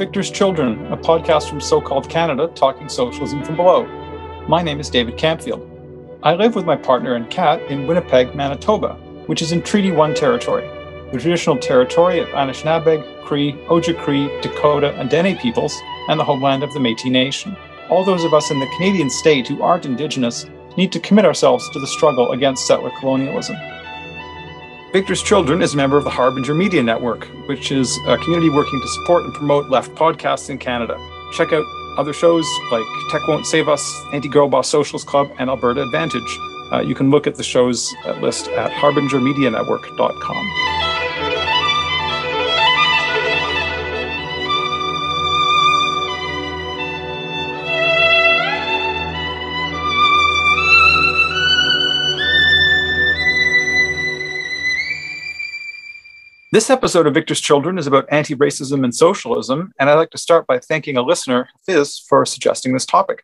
Victor's Children, a podcast from so called Canada talking socialism from below. My name is David Camfield. I live with my partner and cat in Winnipeg, Manitoba, which is in Treaty 1 territory, the traditional territory of Anishinaabeg, Cree, Ojibwe, Dakota, and Dene peoples, and the homeland of the Metis Nation. All those of us in the Canadian state who aren't Indigenous need to commit ourselves to the struggle against settler colonialism. Victor's Children is a member of the Harbinger Media Network, which is a community working to support and promote left podcasts in Canada. Check out other shows like Tech Won't Save Us, Anti Girl Boss Socialist Club, and Alberta Advantage. Uh, you can look at the shows list at harbingermedianetwork.com. This episode of Victor's Children is about anti racism and socialism, and I'd like to start by thanking a listener, Fizz, for suggesting this topic.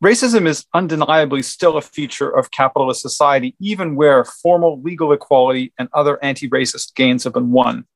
Racism is undeniably still a feature of capitalist society, even where formal legal equality and other anti racist gains have been won.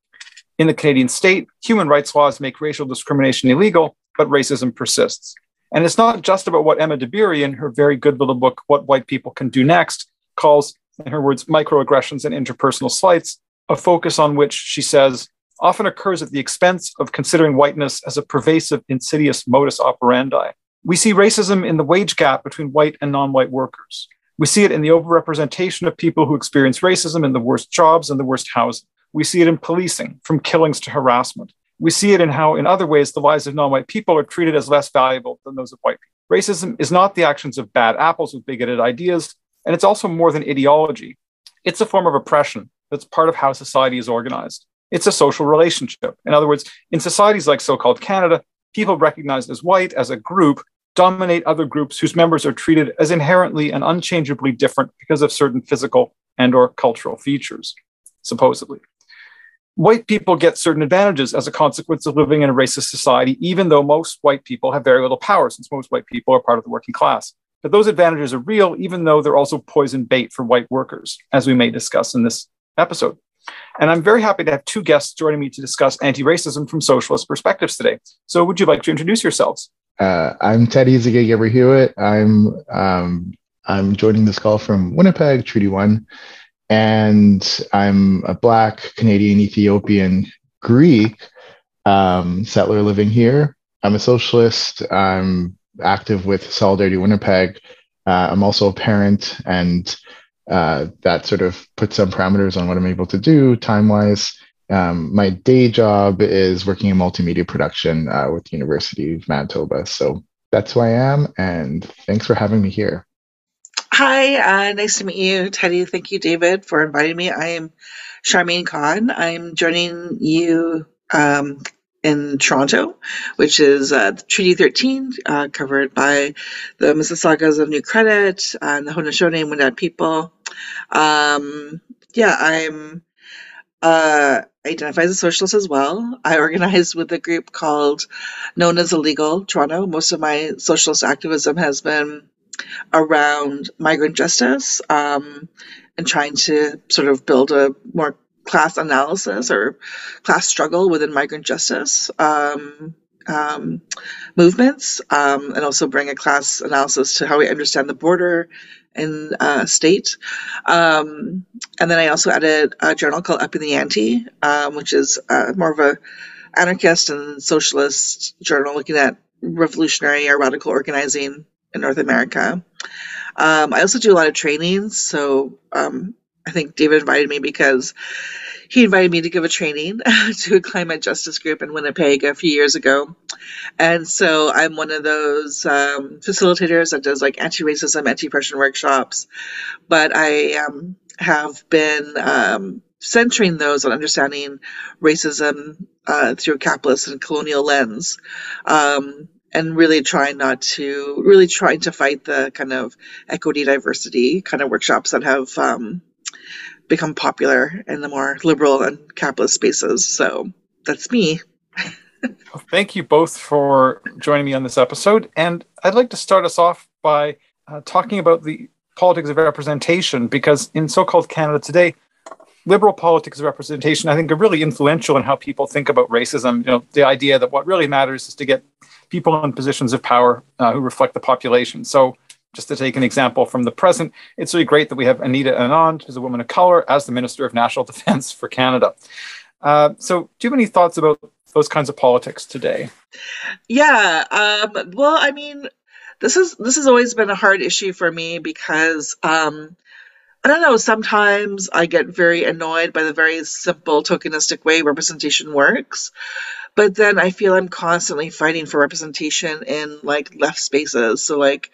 In the Canadian state, human rights laws make racial discrimination illegal, but racism persists. And it's not just about what Emma Dabiri, in her very good little book, What White People Can Do Next, calls, in her words, microaggressions and interpersonal slights, a focus on which she says often occurs at the expense of considering whiteness as a pervasive, insidious modus operandi. We see racism in the wage gap between white and non white workers. We see it in the overrepresentation of people who experience racism in the worst jobs and the worst housing. We see it in policing, from killings to harassment. We see it in how, in other ways, the lives of non white people are treated as less valuable than those of white people. Racism is not the actions of bad apples with bigoted ideas, and it's also more than ideology. It's a form of oppression that's part of how society is organized. It's a social relationship. In other words, in societies like so called Canada, people recognized as white as a group dominate other groups whose members are treated as inherently and unchangeably different because of certain physical and or cultural features supposedly white people get certain advantages as a consequence of living in a racist society even though most white people have very little power since most white people are part of the working class but those advantages are real even though they're also poison bait for white workers as we may discuss in this episode. And I'm very happy to have two guests joining me to discuss anti racism from socialist perspectives today. So, would you like to introduce yourselves? Uh, I'm Teddy Zagay Hewitt. I'm um, I'm joining this call from Winnipeg, Treaty One, and I'm a Black Canadian Ethiopian Greek um, settler living here. I'm a socialist. I'm active with Solidarity Winnipeg. Uh, I'm also a parent and uh, that sort of puts some parameters on what I'm able to do time wise. Um, my day job is working in multimedia production uh, with the University of Manitoba. So that's who I am. And thanks for having me here. Hi, uh, nice to meet you, Teddy. Thank you, David, for inviting me. I am Sharmeen Khan. I'm joining you um, in Toronto, which is uh, Treaty 13, uh, covered by the Mississaugas of New Credit and the Haudenosaunee and Wendat people. Um, yeah, I'm uh, identify as a socialist as well. I organize with a group called No One Is Illegal Toronto. Most of my socialist activism has been around migrant justice um, and trying to sort of build a more class analysis or class struggle within migrant justice um, um, movements, um, and also bring a class analysis to how we understand the border and uh, state. Um, and then I also added a journal called Upping the Anti, um, which is uh, more of a anarchist and socialist journal looking at revolutionary or radical organizing in North America. Um, I also do a lot of trainings, so um, I think David invited me because he invited me to give a training to a climate justice group in Winnipeg a few years ago. And so I'm one of those um, facilitators that does like anti racism, anti oppression workshops. But I um, have been um, centering those on understanding racism uh, through a capitalist and colonial lens. Um, and really trying not to really trying to fight the kind of equity diversity kind of workshops that have um, become popular in the more liberal and capitalist spaces. So that's me. thank you both for joining me on this episode. And I'd like to start us off by uh, talking about the politics of representation, because in so called Canada today, liberal politics of representation, I think, are really influential in how people think about racism. You know, the idea that what really matters is to get people in positions of power uh, who reflect the population. So, just to take an example from the present, it's really great that we have Anita Anand, who's a woman of color, as the Minister of National Defense for Canada. Uh, so, do you have any thoughts about those kinds of politics today? Yeah. Um, well, I mean, this is this has always been a hard issue for me because um, I don't know. Sometimes I get very annoyed by the very simple tokenistic way representation works. But then I feel I'm constantly fighting for representation in like left spaces. So like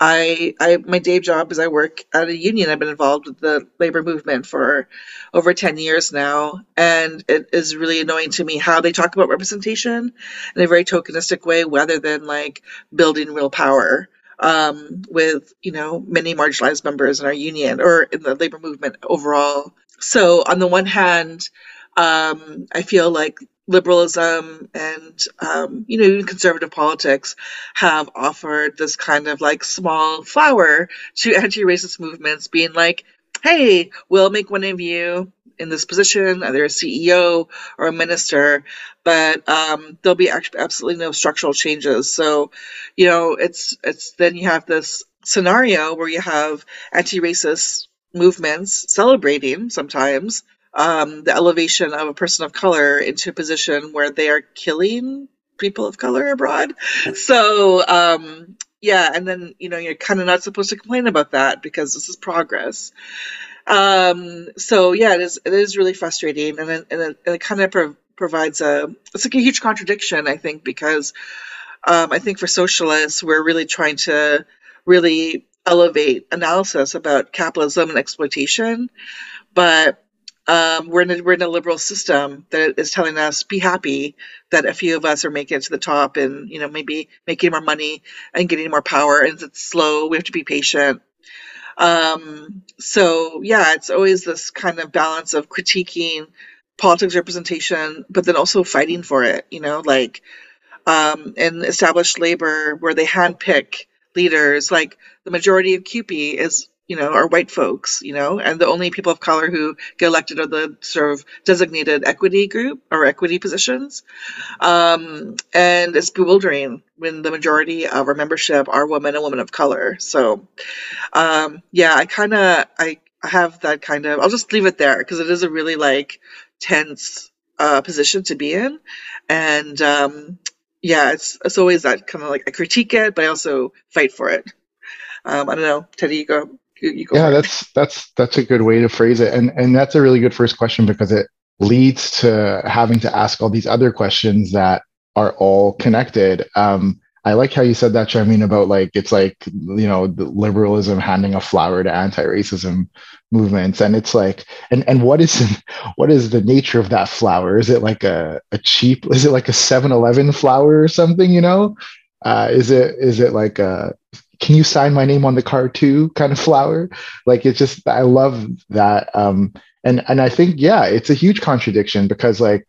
I, I my day job is I work at a union. I've been involved with the labor movement for over 10 years now. And it is really annoying to me how they talk about representation in a very tokenistic way rather than like building real power um, with you know many marginalized members in our union or in the labor movement overall. So on the one hand, um, I feel like liberalism and um, you know conservative politics have offered this kind of like small flower to anti-racist movements, being like, "Hey, we'll make one of you in this position, either a CEO or a minister, but um, there'll be absolutely no structural changes. So, you know, it's it's then you have this scenario where you have anti-racist movements celebrating sometimes um, the elevation of a person of color into a position where they are killing people of color abroad. So, um, yeah, and then you know you're kind of not supposed to complain about that because this is progress. Um, so yeah, it is it is really frustrating, and it, and it, it kind of pro- provides a it's like a huge contradiction, I think, because um, I think for socialists we're really trying to really elevate analysis about capitalism and exploitation, but um, we're in a, we're in a liberal system that is telling us be happy that a few of us are making it to the top and you know maybe making more money and getting more power and it's slow we have to be patient um, so yeah, it's always this kind of balance of critiquing politics representation, but then also fighting for it. You know, like um, in established labor where they handpick leaders, like the majority of CUPE is you know, are white folks, you know, and the only people of color who get elected are the sort of designated equity group or equity positions. Um, and it's bewildering when the majority of our membership are women and women of color. So, um, yeah, I kind of, I have that kind of, I'll just leave it there because it is a really like tense uh, position to be in. And, um, yeah, it's, it's always that kind of like I critique it, but I also fight for it. Um, I don't know, Teddy, you go you yeah, that's that's that's a good way to phrase it, and and that's a really good first question because it leads to having to ask all these other questions that are all connected. Um, I like how you said that, Sharmeen, about like it's like you know liberalism handing a flower to anti-racism movements, and it's like, and and what is what is the nature of that flower? Is it like a a cheap? Is it like a 7-Eleven flower or something? You know, uh, is it is it like a can you sign my name on the card too kind of flower? Like it's just i love that um and and i think yeah it's a huge contradiction because like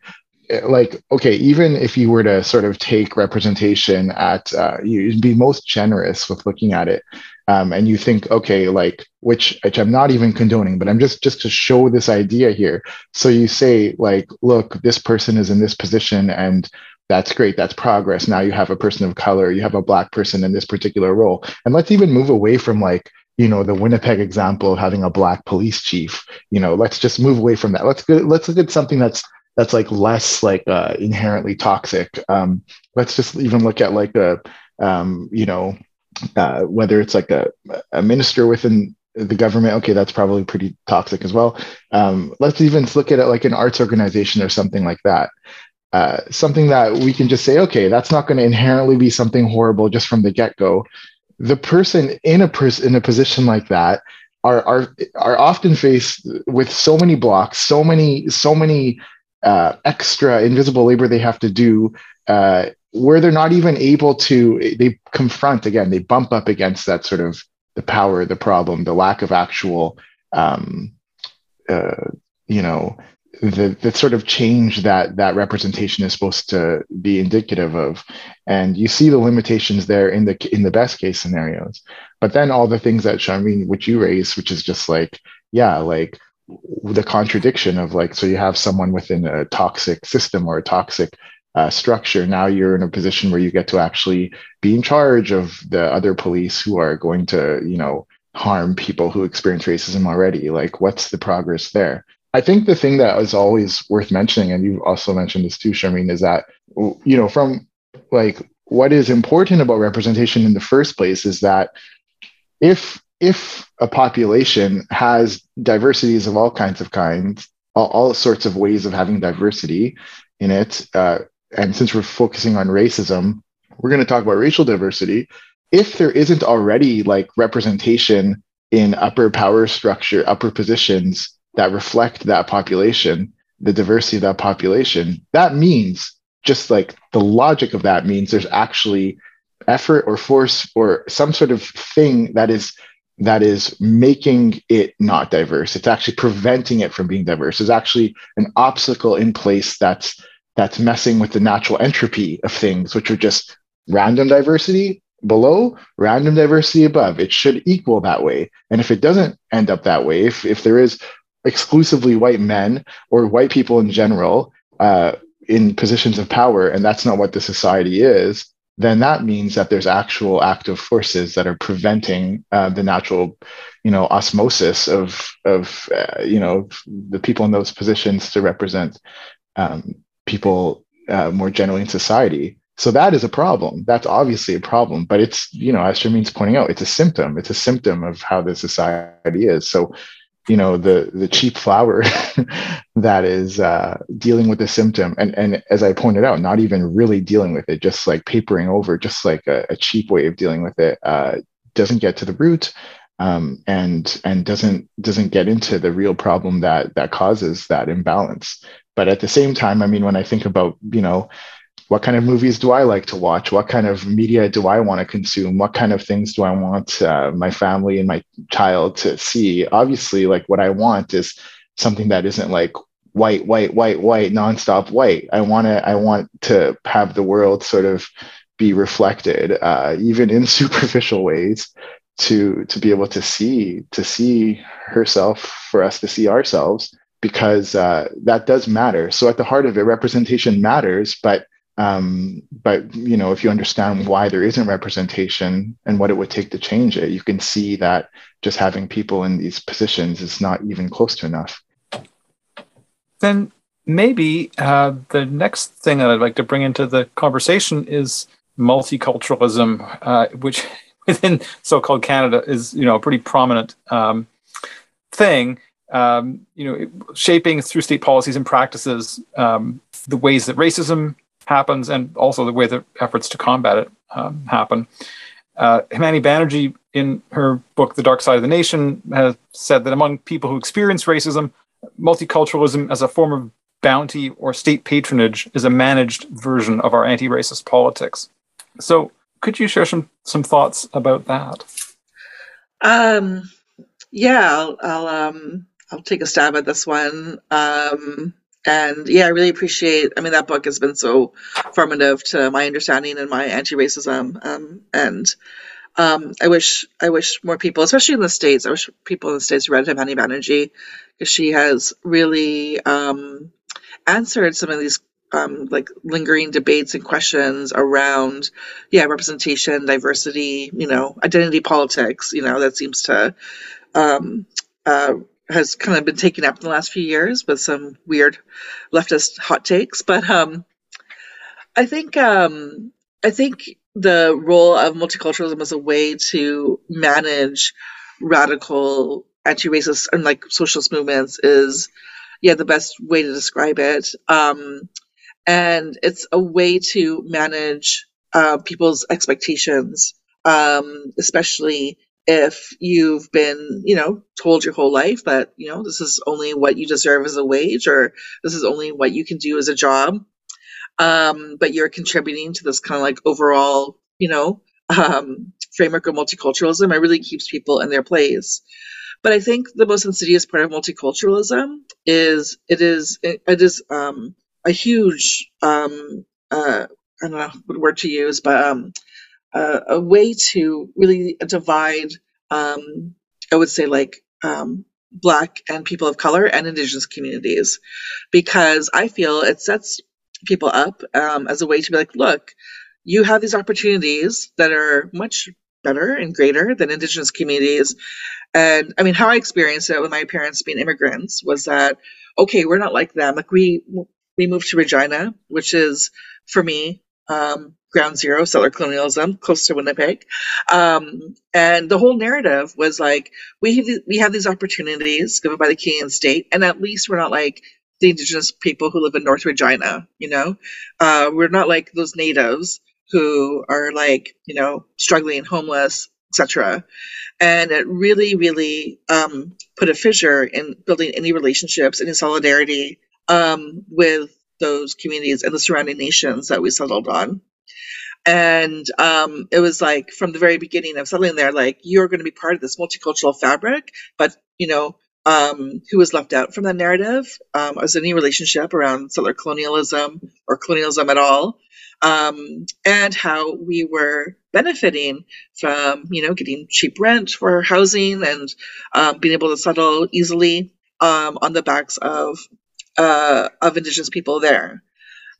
eh, like okay even if you were to sort of take representation at uh, you'd be most generous with looking at it um, and you think okay like which which i'm not even condoning but i'm just just to show this idea here. So you say like look this person is in this position and that's great that's progress. Now you have a person of color you have a black person in this particular role. And let's even move away from like you know the winnipeg example of having a black police chief. You know let's just move away from that. Let's go let's look at something that's that's like less like uh, inherently toxic. Um, let's just even look at like a um, you know uh, whether it's like a, a minister within the government. Okay that's probably pretty toxic as well. Um, let's even look at it like an arts organization or something like that uh, something that we can just say, okay, that's not going to inherently be something horrible just from the get go. The person in a person in a position like that are are are often faced with so many blocks, so many so many uh, extra invisible labor they have to do, uh, where they're not even able to. They confront again. They bump up against that sort of the power, the problem, the lack of actual, um, uh, you know, the the sort of change that that representation is supposed to be indicative of. And you see the limitations there in the in the best case scenarios. But then all the things that Sharmeen which you raise which is just like yeah like the contradiction of like so you have someone within a toxic system or a toxic uh, structure. Now you're in a position where you get to actually be in charge of the other police who are going to you know harm people who experience racism already. Like what's the progress there i think the thing that is always worth mentioning and you've also mentioned this too sharmeen is that you know from like what is important about representation in the first place is that if if a population has diversities of all kinds of kinds, all, all sorts of ways of having diversity in it, uh, and since we're focusing on racism, we're going to talk about racial diversity. If there isn't already like representation in upper power structure, upper positions that reflect that population, the diversity of that population, that means just like the logic of that means there's actually effort or force or some sort of thing that is that is making it not diverse. It's actually preventing it from being diverse. There's actually an obstacle in place that's that's messing with the natural entropy of things, which are just random diversity below, random diversity above. It should equal that way. And if it doesn't end up that way, if if there is exclusively white men or white people in general uh, in positions of power, and that's not what the society is, then that means that there's actual active forces that are preventing uh, the natural, you know, osmosis of of uh, you know the people in those positions to represent um, people uh, more generally in society. So that is a problem. That's obviously a problem, but it's you know, as Sharmeen's pointing out, it's a symptom. It's a symptom of how the society is. So you know the the cheap flower that is uh, dealing with the symptom. And and as i pointed out not even really dealing with it just like papering over just like a, a cheap way of dealing with it uh, doesn't get to the root um, and and doesn't doesn't get into the real problem that that causes that imbalance. But at the same time i mean when i think about you know what kind of movies do I like to watch? What kind of media do I want to consume? What kind of things do I want uh, my family and my child to see? Obviously, like what I want is something that isn't like white, white, white, white, nonstop white. I want to, I want to have the world sort of be reflected, uh, even in superficial ways, to to be able to see to see herself for us to see ourselves because uh, that does matter. So at the heart of it, representation matters, but um, but you know, if you understand why there isn't representation and what it would take to change it, you can see that just having people in these positions is not even close to enough. Then maybe uh, the next thing that I'd like to bring into the conversation is multiculturalism, uh, which within so-called Canada is you know a pretty prominent um, thing. Um, you know, shaping through state policies and practices um, the ways that racism happens and also the way the efforts to combat it um, happen. Uh, Himani Bannerji, in her book The Dark Side of the Nation, has said that among people who experience racism, multiculturalism as a form of bounty or state patronage is a managed version of our anti-racist politics. So, could you share some some thoughts about that? Um, yeah, I'll I'll, um, I'll take a stab at this one. Um, and yeah, I really appreciate. I mean, that book has been so formative to my understanding and my anti-racism. Um, and um, I wish I wish more people, especially in the states, I wish people in the states read Himani Bannerji because she has really um, answered some of these um, like lingering debates and questions around yeah representation, diversity, you know, identity politics. You know, that seems to um, uh, has kind of been taken up in the last few years with some weird leftist hot takes. But um, I think um, I think the role of multiculturalism as a way to manage radical anti-racist and like socialist movements is yeah the best way to describe it um, and it's a way to manage uh, people's expectations um, especially if you've been, you know, told your whole life that, you know, this is only what you deserve as a wage or this is only what you can do as a job. Um, but you're contributing to this kind of like overall, you know, um, framework of multiculturalism. It really keeps people in their place. But I think the most insidious part of multiculturalism is it is it, is um, a huge um, uh, I don't know what word to use, but um, uh, a way to really divide, um, I would say, like um, Black and people of color and Indigenous communities because I feel it sets people up um, as a way to be like, look, you have these opportunities that are much better and greater than Indigenous communities. And I mean, how I experienced it with my parents being immigrants was that, okay, we're not like them. Like we, we moved to Regina, which is for me, um, ground zero, settler colonialism, close to Winnipeg. Um, and the whole narrative was like, we have, we have these opportunities given by the Canadian state, and at least we're not like the Indigenous people who live in North Regina, you know? Uh, we're not like those natives who are like, you know, struggling, homeless, etc. And it really, really um, put a fissure in building any relationships, any solidarity um, with those communities and the surrounding nations that we settled on. And um, it was like from the very beginning of settling there, like you're going to be part of this multicultural fabric, but you know, um, who was left out from that narrative um, as any relationship around settler colonialism or colonialism at all, um, and how we were benefiting from, you know, getting cheap rent for housing and um, being able to settle easily um, on the backs of uh, of Indigenous people there.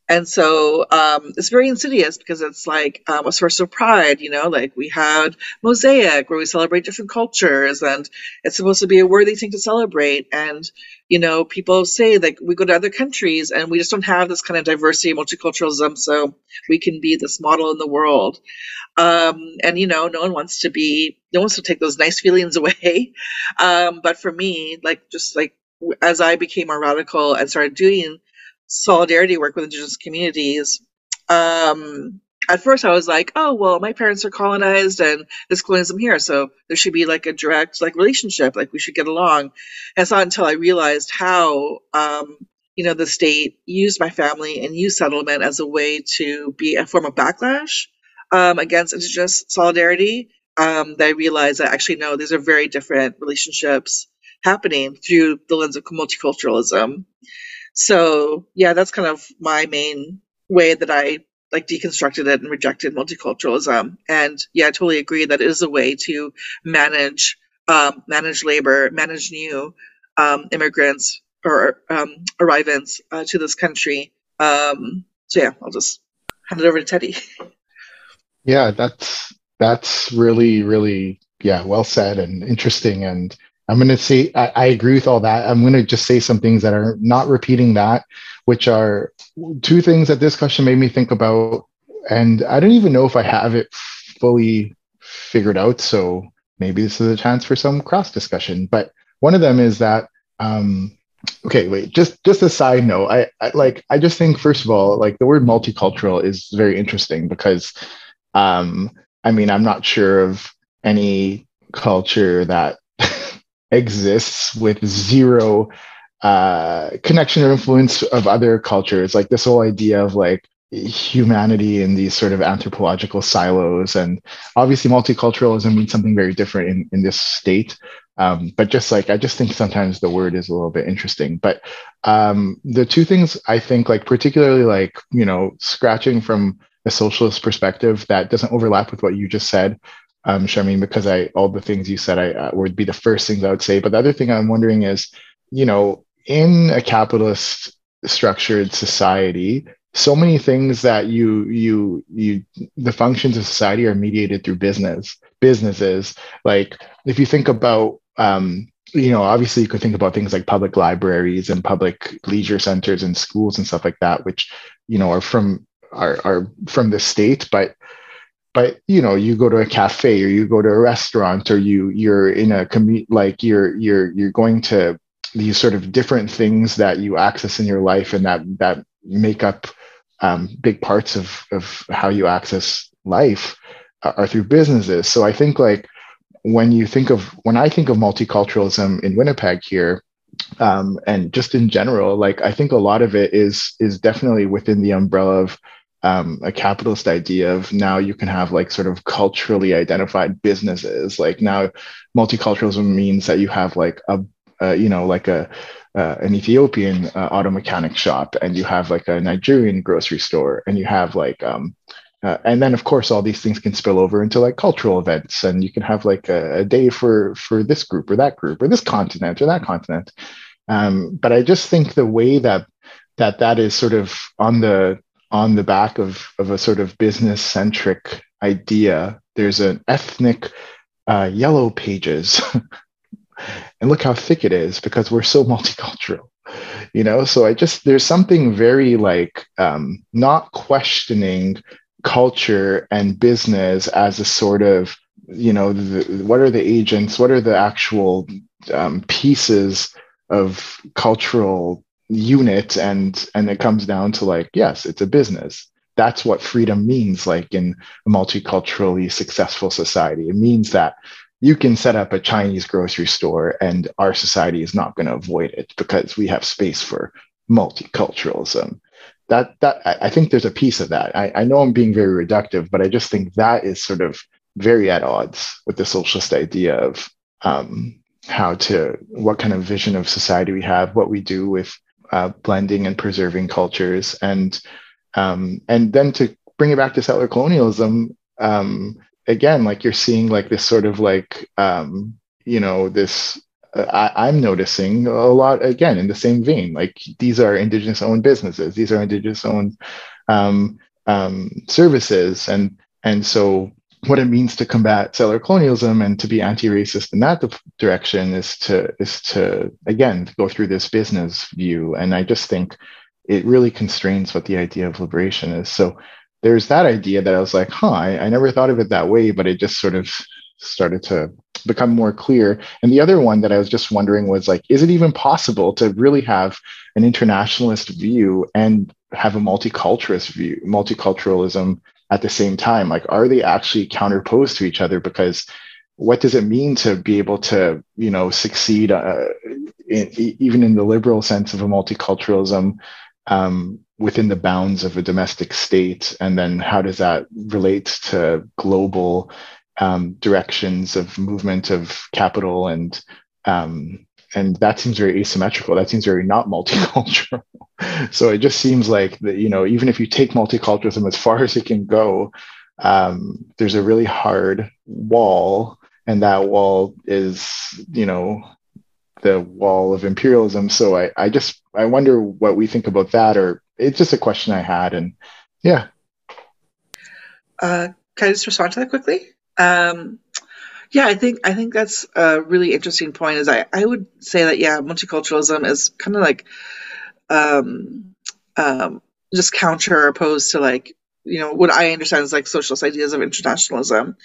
And so um, it's very insidious because it's like um, a source of pride, you know, like we had Mosaic where we celebrate different cultures and it's supposed to be a worthy thing to celebrate. And, you know, people say like we go to other countries and we just don't have this kind of diversity and multiculturalism. So we can be this model in the world. Um, and, you know, no one wants to be, no one wants to take those nice feelings away. Um, but for me, like just like as I became more radical and started doing solidarity work with indigenous communities, um, at first I was like, oh well, my parents are colonized and there's colonialism here, so there should be like a direct like relationship, like we should get along. And it's not until I realized how um, you know the state used my family and used settlement as a way to be a form of backlash um, against indigenous solidarity. Um, that I realized that actually no, these are very different relationships happening through the lens of multiculturalism. So yeah, that's kind of my main way that I like deconstructed it and rejected multiculturalism. And yeah, I totally agree that it is a way to manage um, manage labor, manage new um, immigrants or um, arrivants uh, to this country. Um, so yeah, I'll just hand it over to Teddy. Yeah, that's that's really really yeah well said and interesting and I'm going to say, I, I, agree with all that. I'm going to just say some things that are not repeating that, which are two things that this question made me think about. And I don't even know if I have it fully figured out. So maybe this is a chance for some cross discussion. But one of them is that, um, okay, wait, just, just a side note. I, I like, I just think, first of all, like the word multicultural is very interesting because, um, I mean, I'm not sure of any culture that exists with zero uh, connection or influence of other cultures. Like this whole idea of like humanity in these sort of anthropological silos. And obviously, multiculturalism means something very different in, in this state. Um, but just like I just think sometimes the word is a little bit interesting. But um, the two things I think, like particularly like you know, scratching from a socialist perspective that doesn't overlap with what you just said um, Sharmeen, because I all the things you said I uh, would be the first things I would say. But the other thing I'm wondering is, you know, in a capitalist structured society, so many things that you you you the functions of society are mediated through business businesses. Like if you think about um, you know, obviously you could think about things like public libraries and public leisure centers and schools and stuff like that, which you know are from are are from the state, but but you know you go to a cafe or you go to a restaurant or you you're in a commute like you're you're you're going to these sort of different things that you access in your life and that that make up um, big parts of of how you access life are through businesses. So i think like when you think of when i think of multiculturalism in winnipeg here um, and just in general like i think a lot of it is is definitely within the umbrella of um, a capitalist idea of now you can have like sort of culturally identified businesses. Like now, multiculturalism means that you have like a, you know, like a uh, an Ethiopian uh, auto mechanic shop, and you have like a Nigerian grocery store, and you have like um, uh, and then of course all these things can spill over into like cultural events and you can have like a, a day for for this group or that group or this continent or that continent um, but i just think the way that that that is sort of on the on the back of of a sort of business centric idea there's an ethnic uh, yellow pages. And look how thick it is because we're so multicultural you know? So i just there's something very like um, not questioning culture and business as a sort of you know the, what are the agents what are the actual um, pieces of cultural unit and and it comes down to like yes it's a business. That's what freedom means like in a multiculturally successful society. It means that you can set up a chinese grocery store and our society is not going to avoid it because we have space for multiculturalism. That that I think there's a piece of that. I, I know I'm being very reductive, but I just think that is sort of very at odds with the socialist idea of um, how to what kind of vision of society we have, what we do with uh, blending and preserving cultures, and um, and then to bring it back to settler colonialism um, again, like you're seeing like this sort of like um, you know this I, am noticing a lot again in the same vein. Like these are indigenous owned businesses, these are indigenous owned um, um, services, and and so what it means to combat settler colonialism and to be anti-racist in that direction is to is to again go through this business view. And I just think it really constrains what the idea of liberation is. So there's that idea that I was like, huh, I, I never thought of it that way, but it just sort of started to become more clear. And the other one that I was just wondering was like, is it even possible to really have an internationalist view and have a multiculturalist view, multiculturalism at the same time? Like, are they actually counterposed to each other? Because what does it mean to be able to, you know, succeed uh, in, even in the liberal sense of a multiculturalism um, within the bounds of a domestic state? And then how does that relate to global um, directions of movement of capital and um, and that seems very asymmetrical. That seems very not multicultural. so it just seems like that you know even if you take multiculturalism as far as it can go, um, there's a really hard wall, and that wall is you know the wall of imperialism. So I I just I wonder what we think about that, or it's just a question I had, and yeah. Uh, can I just respond to that quickly? Um, yeah, I think I think that's a really interesting point. Is I I would say that yeah, multiculturalism is kind of like um, um, just counter opposed to like you know what I understand is like socialist ideas of internationalism,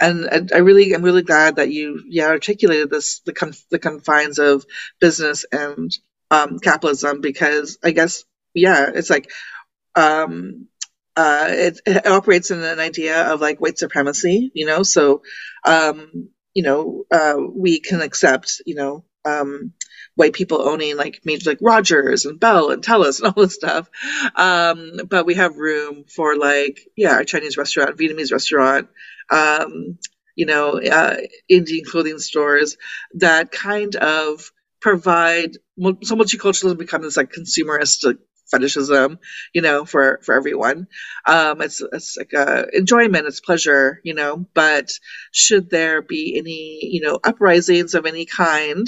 and, I really I'm really glad that you yeah articulated this the conf- the confines of business and um, capitalism because I guess yeah it's like um, uh, it, it, operates in an idea of like white supremacy, you know. So, um, you know, uh, we can accept, you know, um, white people owning like major like Rogers and Bell and Telus and all this stuff, um, but we have room for like yeah, a Chinese restaurant, Vietnamese restaurant, um, you know, uh, Indian clothing stores that kind of provide so multiculturalism becomes like consumerist fetishism, you know, for for everyone. Um, it's it's like a enjoyment, it's pleasure, you know. But should there be any, you know, uprisings of any kind?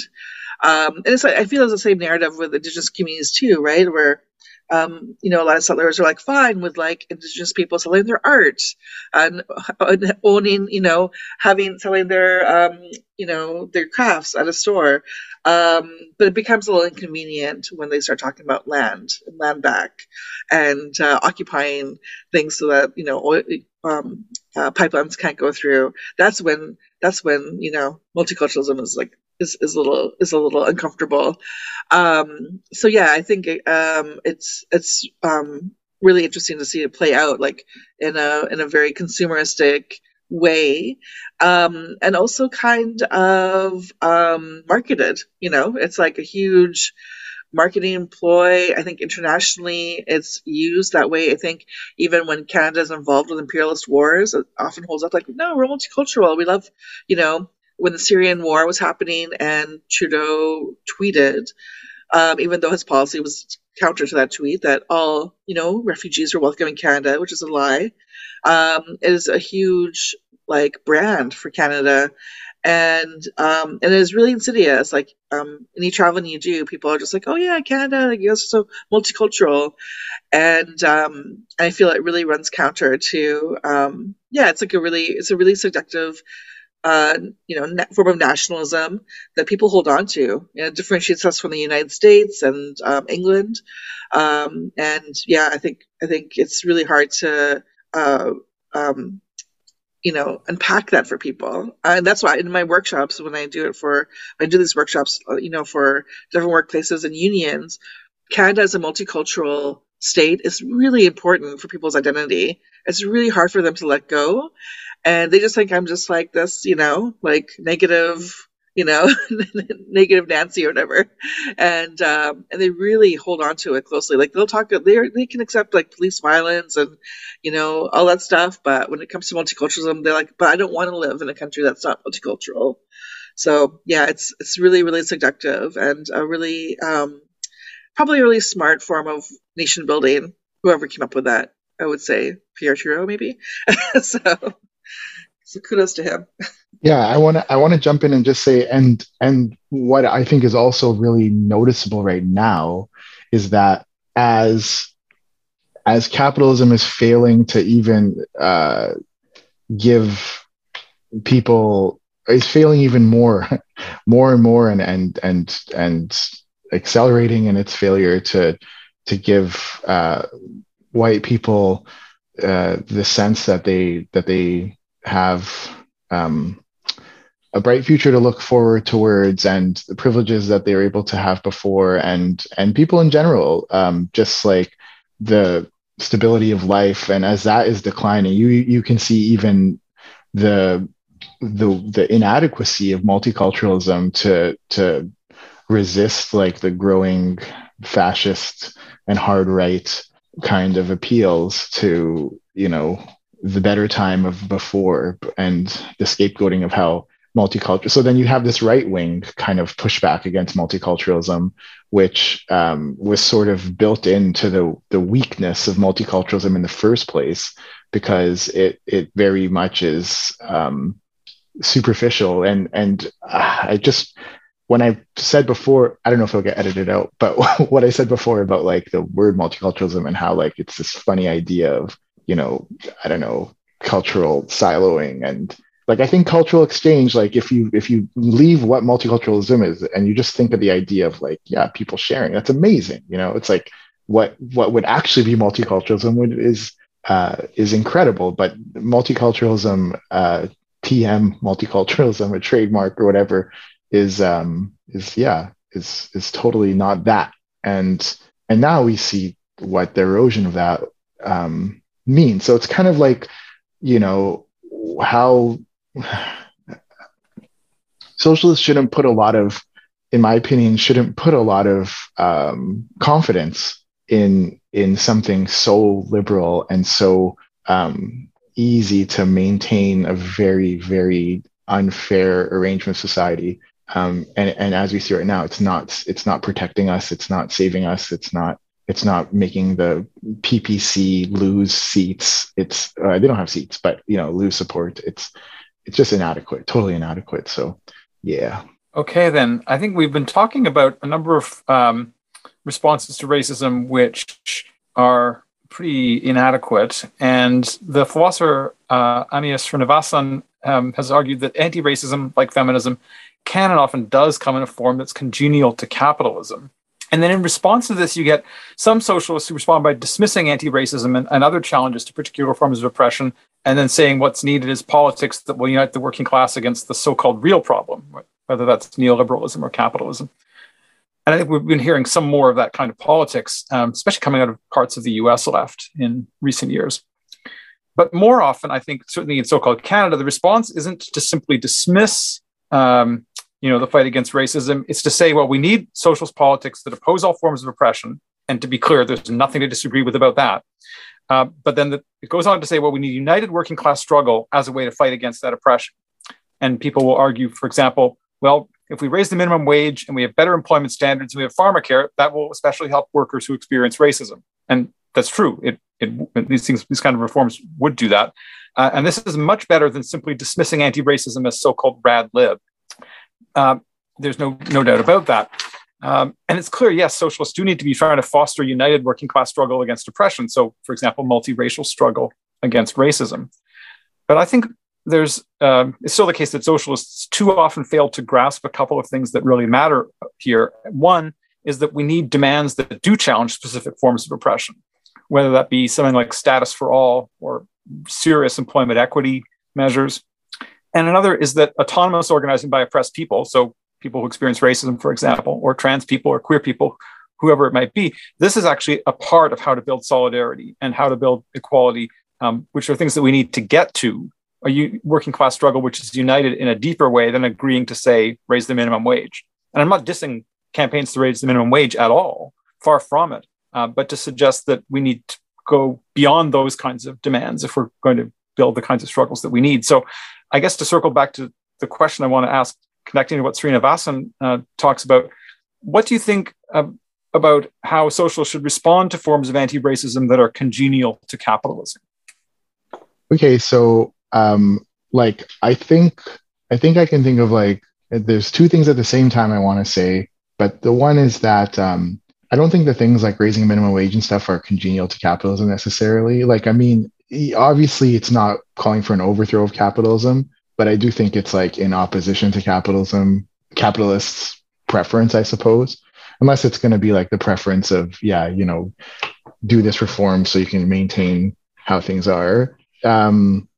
Um, and it's I feel it's the same narrative with indigenous communities too, right? Where um, you know, a lot of settlers are like fine with like indigenous people selling their art and, owning, you know, having selling their, um, you know, their crafts at a store. Um, but it becomes a little inconvenient when they start talking about land and land back and uh, occupying things so that you know oil, um, uh, pipelines can't go through. That's when that's when you know multiculturalism is like is, is a little is a little uncomfortable. Um, so yeah, I think um, it's it's um, really interesting to see it play out like in a in a very consumeristic way. Um, and also kind of um, marketed you know? It's like a huge marketing ploy. I think internationally it's used that way. I think even when canada is involved with imperialist wars it often holds up like no we're multicultural. We love you know when the Syrian war was happening and Trudeau tweeted, um, even though his policy was counter to that tweet, that all you know refugees were welcome in Canada, which is a lie. um, is a huge like brand for Canada and um, and it's really insidious. Like um, any traveling you do, people are just like, "Oh yeah, Canada, like it's so multicultural," and um, I feel it really runs counter to um, yeah, it's like a really it's a really seductive. Uh, you know, form of nationalism that people hold on to. You know, differentiates us from the United States and um, England. Um, and yeah, I think I think it's really hard to uh, um, you know unpack that for people uh, and that's why in my workshops when i do it for i do these workshops uh, you know for different workplaces and unions canada is a multicultural state is really important for people's identity it's really hard for them to let go and they just think i'm just like this you know like negative you know, negative Nancy or whatever, and um, and they really hold on to it closely. Like they'll talk, they they can accept like police violence and you know all that stuff, but when it comes to multiculturalism, they're like, but I don't want to live in a country that's not multicultural. So yeah, it's it's really really seductive and a really um, probably a really smart form of nation building. Whoever came up with that, I would say Pierre Trudeau maybe. so so kudos to him. Yeah, I want to I want to jump in and just say and and what I think is also really noticeable right now is that as as capitalism is failing to even uh, give people is failing even more more and more and and and and accelerating in its failure to to give uh, white people uh, the sense that they that they have um, a bright future to look forward towards and the privileges that they were able to have before and and people in general um, just like the stability of life. And as that is declining you you can see even the the the inadequacy of multiculturalism to to resist like the growing fascist and hard right kind of appeals to you know the better time of before and the scapegoating of how multicultural. So then you have this right wing kind of pushback against multiculturalism, which um, was sort of built into the the weakness of multiculturalism in the first place, because it it very much is um, superficial and and uh, I just when I said before, I don't know if it'll get edited out, but what I said before about like the word multiculturalism and how like it's this funny idea of you know I don't know cultural siloing and like i think cultural exchange like if you if you leave what multiculturalism is and you just think of the idea of like yeah people sharing that's amazing you know? It's like what what would actually be multiculturalism would, is uh, is incredible but multiculturalism uh, tm multiculturalism a trademark or whatever is um is yeah is is totally not that and and now we see what the erosion of that um means so it's kind of like you know how socialists shouldn't put a lot of, in my opinion, shouldn't put a lot of um, confidence in in something so liberal and so um, easy to maintain a very very unfair arrangement of society. Um, and and as we see right now, it's not it's not protecting us. It's not saving us. It's not it's not making the PPC lose seats. It's uh, they don't have seats, but you know lose support. It's it's just inadequate, totally inadequate. So, yeah. Okay, then I think we've been talking about a number of um, responses to racism which are pretty inadequate, and the philosopher uh, Amia Srinivasan um, has argued that anti-racism, like feminism, can and often does come in a form that's congenial to capitalism. And then in response to this, you get some socialists who respond by dismissing anti racism and, and, other challenges to particular forms of oppression, and then saying what's needed is politics that will unite the working class against the so called real problem, whether that's neoliberalism or capitalism. And I think we've been hearing some more of that kind of politics, um, especially coming out of parts of the US left in recent years. But more often, I think, certainly in so called Canada, the response isn't to simply dismiss um, you know, the fight against racism. It's to say, well, we need socialist politics that oppose all forms of oppression. And to be clear, there's nothing to disagree with about that. Uh, but then the, it goes on to say, well, we need united working class struggle as a way to fight against that oppression. And people will argue, for example, well, if we raise the minimum wage and we have better employment standards and we have pharmacare, that will especially help workers who experience racism. And that's true. It, it these things, these kind of reforms would do that, uh, and this is much better than simply dismissing anti-racism as so-called rad lib. Um, there's no no doubt about that. Um, and it's clear, yes, socialists do need to be trying to foster united working class struggle against oppression. So, for example, multiracial struggle against racism. But I think there's um, it's still the case that socialists too often fail to grasp a couple of things that really matter here. One is that we need demands that do challenge specific forms of oppression, whether that be something like status for all or serious employment equity measures. And another is that autonomous organizing by oppressed people, so people who experience racism, for example, or trans people or queer people, whoever it might be. This is actually a part of how to build solidarity and how to build equality, um, which are things that we need to get to a working class struggle which is united in a deeper way than agreeing to say raise the minimum wage. And I'm not dissing campaigns to raise the minimum wage at all, far from it, uh, but to suggest that we need to go beyond those kinds of demands if we're going to build the kinds of struggles that we need. So, I guess to circle back to the question I want to ask connecting to what Srinivasan uh, talks about, what do you think uh, about how socialists should respond to forms of anti-racism that are congenial to capitalism? Okay, so um, like I think I think I can think of like there's two things at the same time I want to say, but the one is that um, I don't think the things like raising minimum wage and stuff are congenial to capitalism necessarily. Like, I mean, obviously, it's not calling for an overthrow of capitalism, but I do think it's like in opposition to capitalism, capitalists' preference, I suppose, unless it's going to be like the preference of, yeah, you know, do this reform so you can maintain how things are. Um,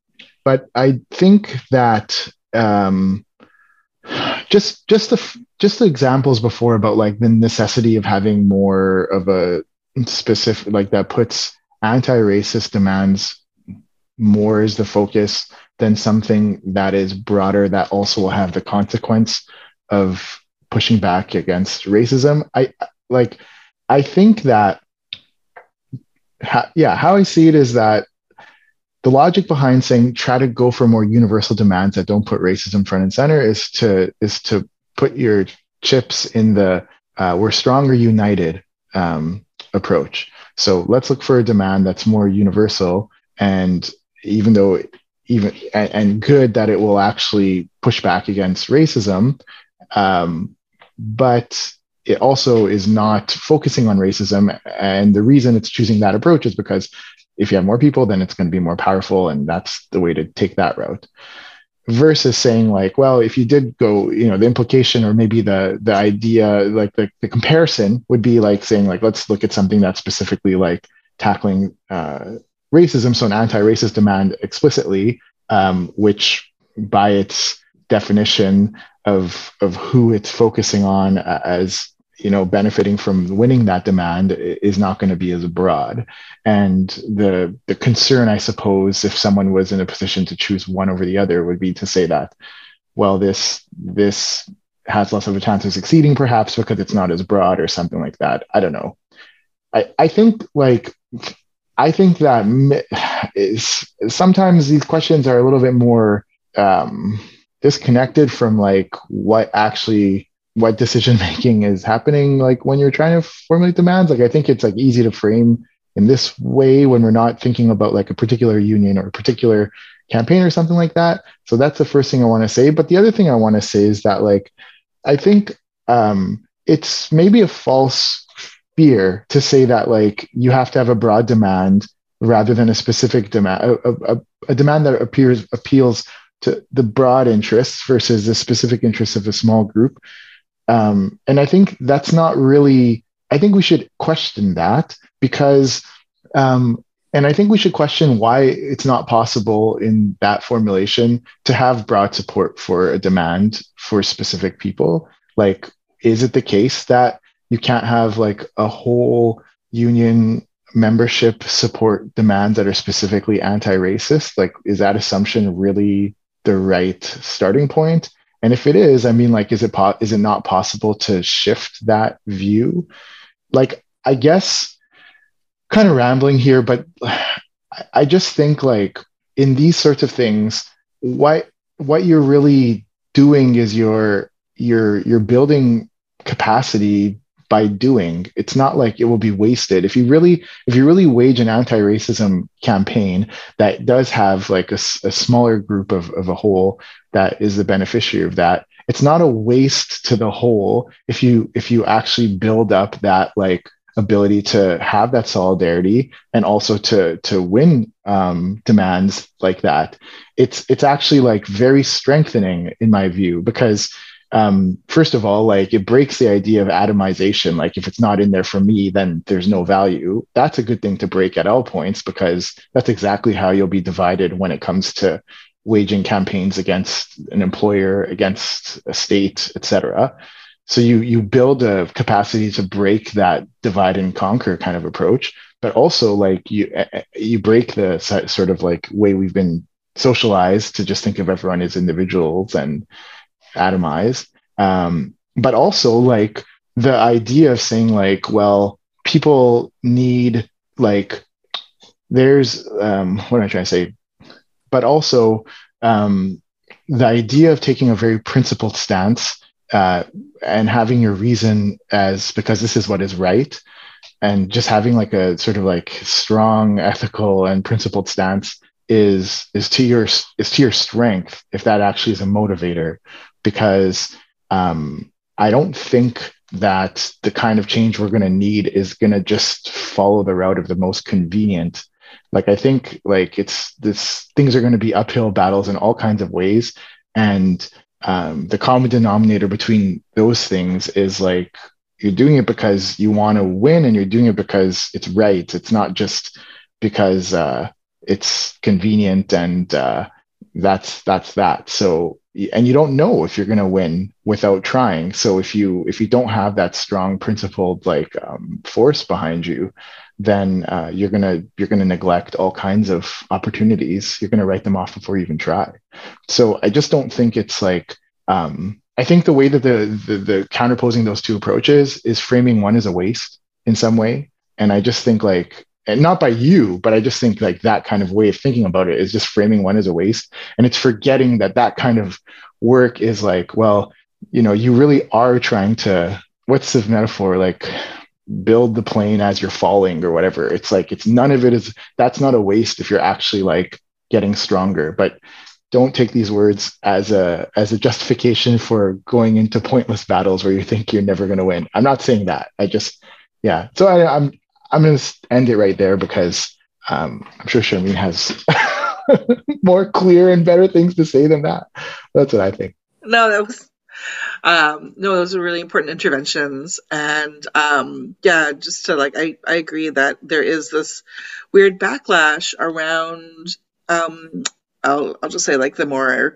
but I think that um, just just the just the examples before about like the necessity of having more of a specific like that puts anti-racist demands more is the focus than something that is broader that also will have the consequence of pushing back against racism. I like, I think that, ha, yeah, how I see it is that the logic behind saying try to go for more universal demands that don't put racism front and center is to is to put your chips in the uh, we're stronger united um, approach. So let's look for a demand that's more universal. And even though even and, and good that it will actually push back against racism um, but it also is not focusing on racism. And the reason it's choosing that approach is because if you have more people then it's going to be more powerful and that's the way to take that route. Versus saying like well if you did go you know the implication or maybe the the idea like the, the comparison would be like saying like let's look at something that's specifically like tackling uh, racism, so an anti-racist demand explicitly, um, which by its definition of of who it's focusing on as you know benefiting from winning that demand is not going to be as broad. And the the concern i suppose if someone was in a position to choose one over the other would be to say that well this this has less of a chance of succeeding perhaps because it's not as broad or something like that. I don't know. I i think like I think that is, sometimes these questions are a little bit more um, disconnected from like what actually what decision making is happening like when you're trying to formulate demands. Like i think it's like easy to frame in this way when we're not thinking about like a particular union or a particular campaign or something like that. So that's the first thing i want to say. But the other thing i want to say is that like i think um, it's maybe a false fear to say that like you have to have a broad demand rather than a specific demand, a, a, a demand that appears appeals to the broad interests versus the specific interests of a small group. Um, and I think that's not really. I think we should question that because, um, and I think we should question why it's not possible in that formulation to have broad support for a demand for specific people. Like, is it the case that you can't have like a whole union membership support demands that are specifically anti-racist. Like is that assumption really the right starting point? And if it is i mean like is it po- is it not possible to shift that view? Like i guess kind of rambling here but i just think like in these sorts of things what what you're really doing is you're you're you're building capacity by doing. It's not like it will be wasted. If you really, if you really wage an anti-racism campaign that does have like a, a smaller group of, of a whole that is the beneficiary of that, it's not a waste to the whole if you if you actually build up that like ability to have that solidarity and also to to win um, demands like that it's it's actually like very strengthening in my view because um, first of all like it breaks the idea of atomization. Like if it's not in there for me then there's no value. That's a good thing to break at all points because that's exactly how you'll be divided when it comes to waging campaigns against an employer against a state etc so you you build a capacity to break that divide and conquer kind of approach but also like you you break the sort of like way we've been socialized to just think of everyone as individuals and atomized. Um, but also like the idea of saying like well people need like there's um, what am i trying to say? But also um, the idea of taking a very principled stance uh, and having your reason as because this is what is right and just having like a sort of like strong ethical and principled stance is is to your is to your strength if that actually is a motivator because um, i don't think that the kind of change we're going to need is going to just follow the route of the most convenient. Like i think like it's this things are going to be uphill battles in all kinds of ways. And um, the common denominator between those things is like you're doing it because you want to win and you're doing it because it's right. It's not just because uh, it's convenient and uh, that's that's that. So and you don't know if you're going to win without trying so if you if you don't have that strong principled like um, force behind you then uh, you're gonna you're gonna neglect all kinds of opportunities. You're gonna write them off before you even try. So I just don't think it's like um, I think the way that the, the the counterposing those two approaches is framing one as a waste in some way, and I just think like and not by you, but I just think like that kind of way of thinking about it is just framing one as a waste, and it's forgetting that that kind of work is like well, you know, you really are trying to what's the metaphor like build the plane as you're falling or whatever. It's like it's none of it is that's not a waste if you're actually like getting stronger. But don't take these words as a as a justification for going into pointless battles where you think you're never going to win. I'm not saying that. I just yeah. So I, I'm I'm going to end it right there because um, I'm sure Sharmeen has more clear and better things to say than that. That's what I think. No, that was um, no, those are really important interventions. And um, yeah, just to like, I, I agree that there is this weird backlash around, um, I'll, I'll just say like the more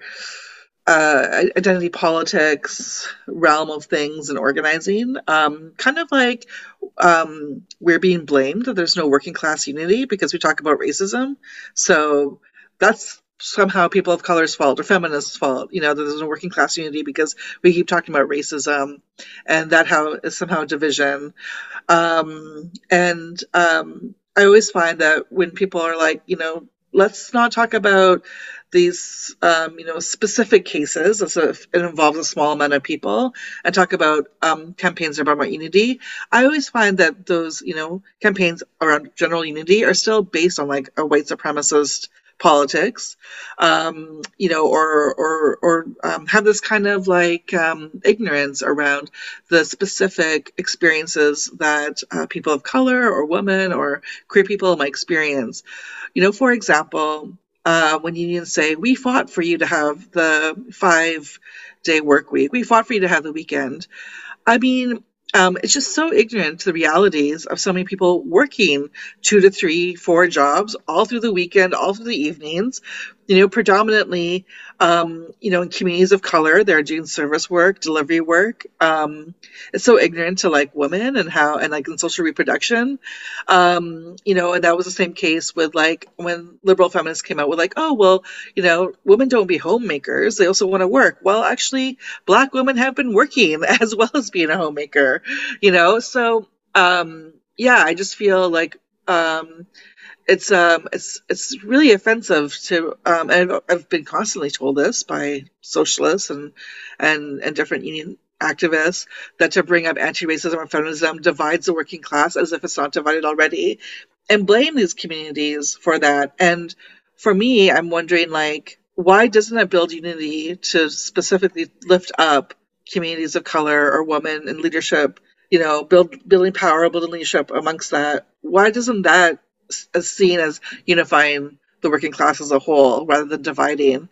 uh, identity politics realm of things and organizing. Um, kind of like um, we're being blamed that there's no working class unity because we talk about racism. So that's somehow people of color's fault or feminists' fault. You know, there's no working class unity because we keep talking about racism, and that how is somehow division. Um, and um, I always find that when people are like, you know, let's not talk about these, um, you know, specific cases as if it involves a small amount of people, and talk about um, campaigns about unity. I always find that those, you know, campaigns around general unity are still based on like a white supremacist politics, um, you know, or or or um, have this kind of like um, ignorance around the specific experiences that uh, people of color or women or queer people might experience. You know, for example, uh, when unions say we fought for you to have the five day work week, we fought for you to have the weekend. I mean, um, it's just so ignorant to the realities of so many people working two to three, four jobs all through the weekend, all through the evenings, you know, predominantly, um, you know, in communities of color, they're doing service work, delivery work. Um, it's so ignorant to like women and how, and like in social reproduction, um, you know, and that was the same case with like when liberal feminists came out with like, oh, well, you know, women don't be homemakers. They also want to work. Well, actually, black women have been working as well as being a homemaker, you know, so, um, yeah, I just feel like, um, it's um it's it's really offensive to um and I've been constantly told this by socialists and and and different union activists that to bring up anti-racism and feminism divides the working class as if it's not divided already. And blame these communities for that. And for me i'm wondering like why doesn't it build unity to specifically lift up communities of color or women in leadership you know build building power building leadership amongst that? Why doesn't that as seen as unifying the working class as a whole rather than dividing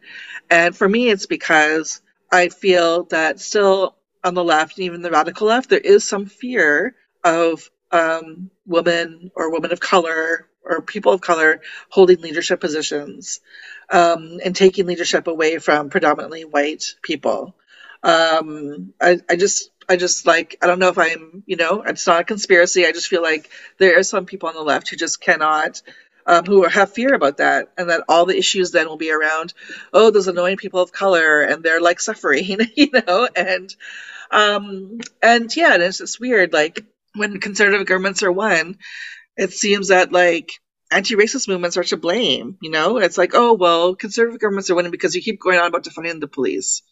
and for me it's because i feel that still on the left and even the radical left there is some fear of um, women or women of color or people of color holding leadership positions um, and taking leadership away from predominantly white people. Um, I, I just I just like I don't know if I'm you know it's not a conspiracy. I just feel like there are some people on the left who just cannot. Um, who have fear about that, and that all the issues then will be around, oh, those annoying people of color, and they're like suffering, you know, and um, and yeah, and it's just weird. Like when conservative governments are won, it seems that like anti-racist movements are to blame. You know, it's like, oh well, conservative governments are winning because you keep going on about defunding the police,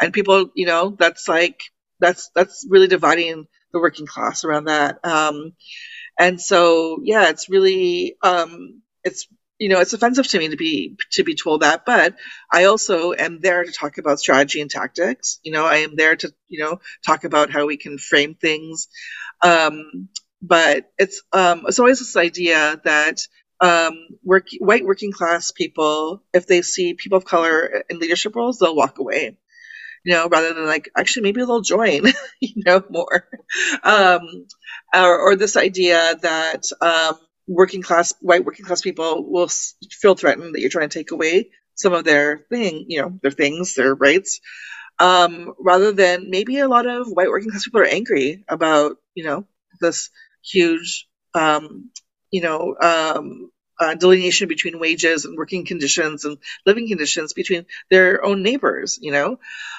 and people, you know, that's like that's that's really dividing the working class around that. Um, and so, yeah, it's really um, it's you know it's offensive to me to be to be told that but i also am there to talk about strategy and tactics you know i am there to you know talk about how we can frame things um, but it's um, it's always this idea that um, work, white working class people, if they see people of color in leadership roles, they'll walk away. You know, rather than like, actually, maybe they'll join. you know, more, um, or, or, this idea that um, working class white working class people will feel threatened that you're trying to take away some of their thing, you know, their things, their rights. Um, rather than maybe a lot of white working class people are angry about, you know, this huge, um, you know, um, uh, delineation between wages and working conditions and living conditions between their own neighbors, you know?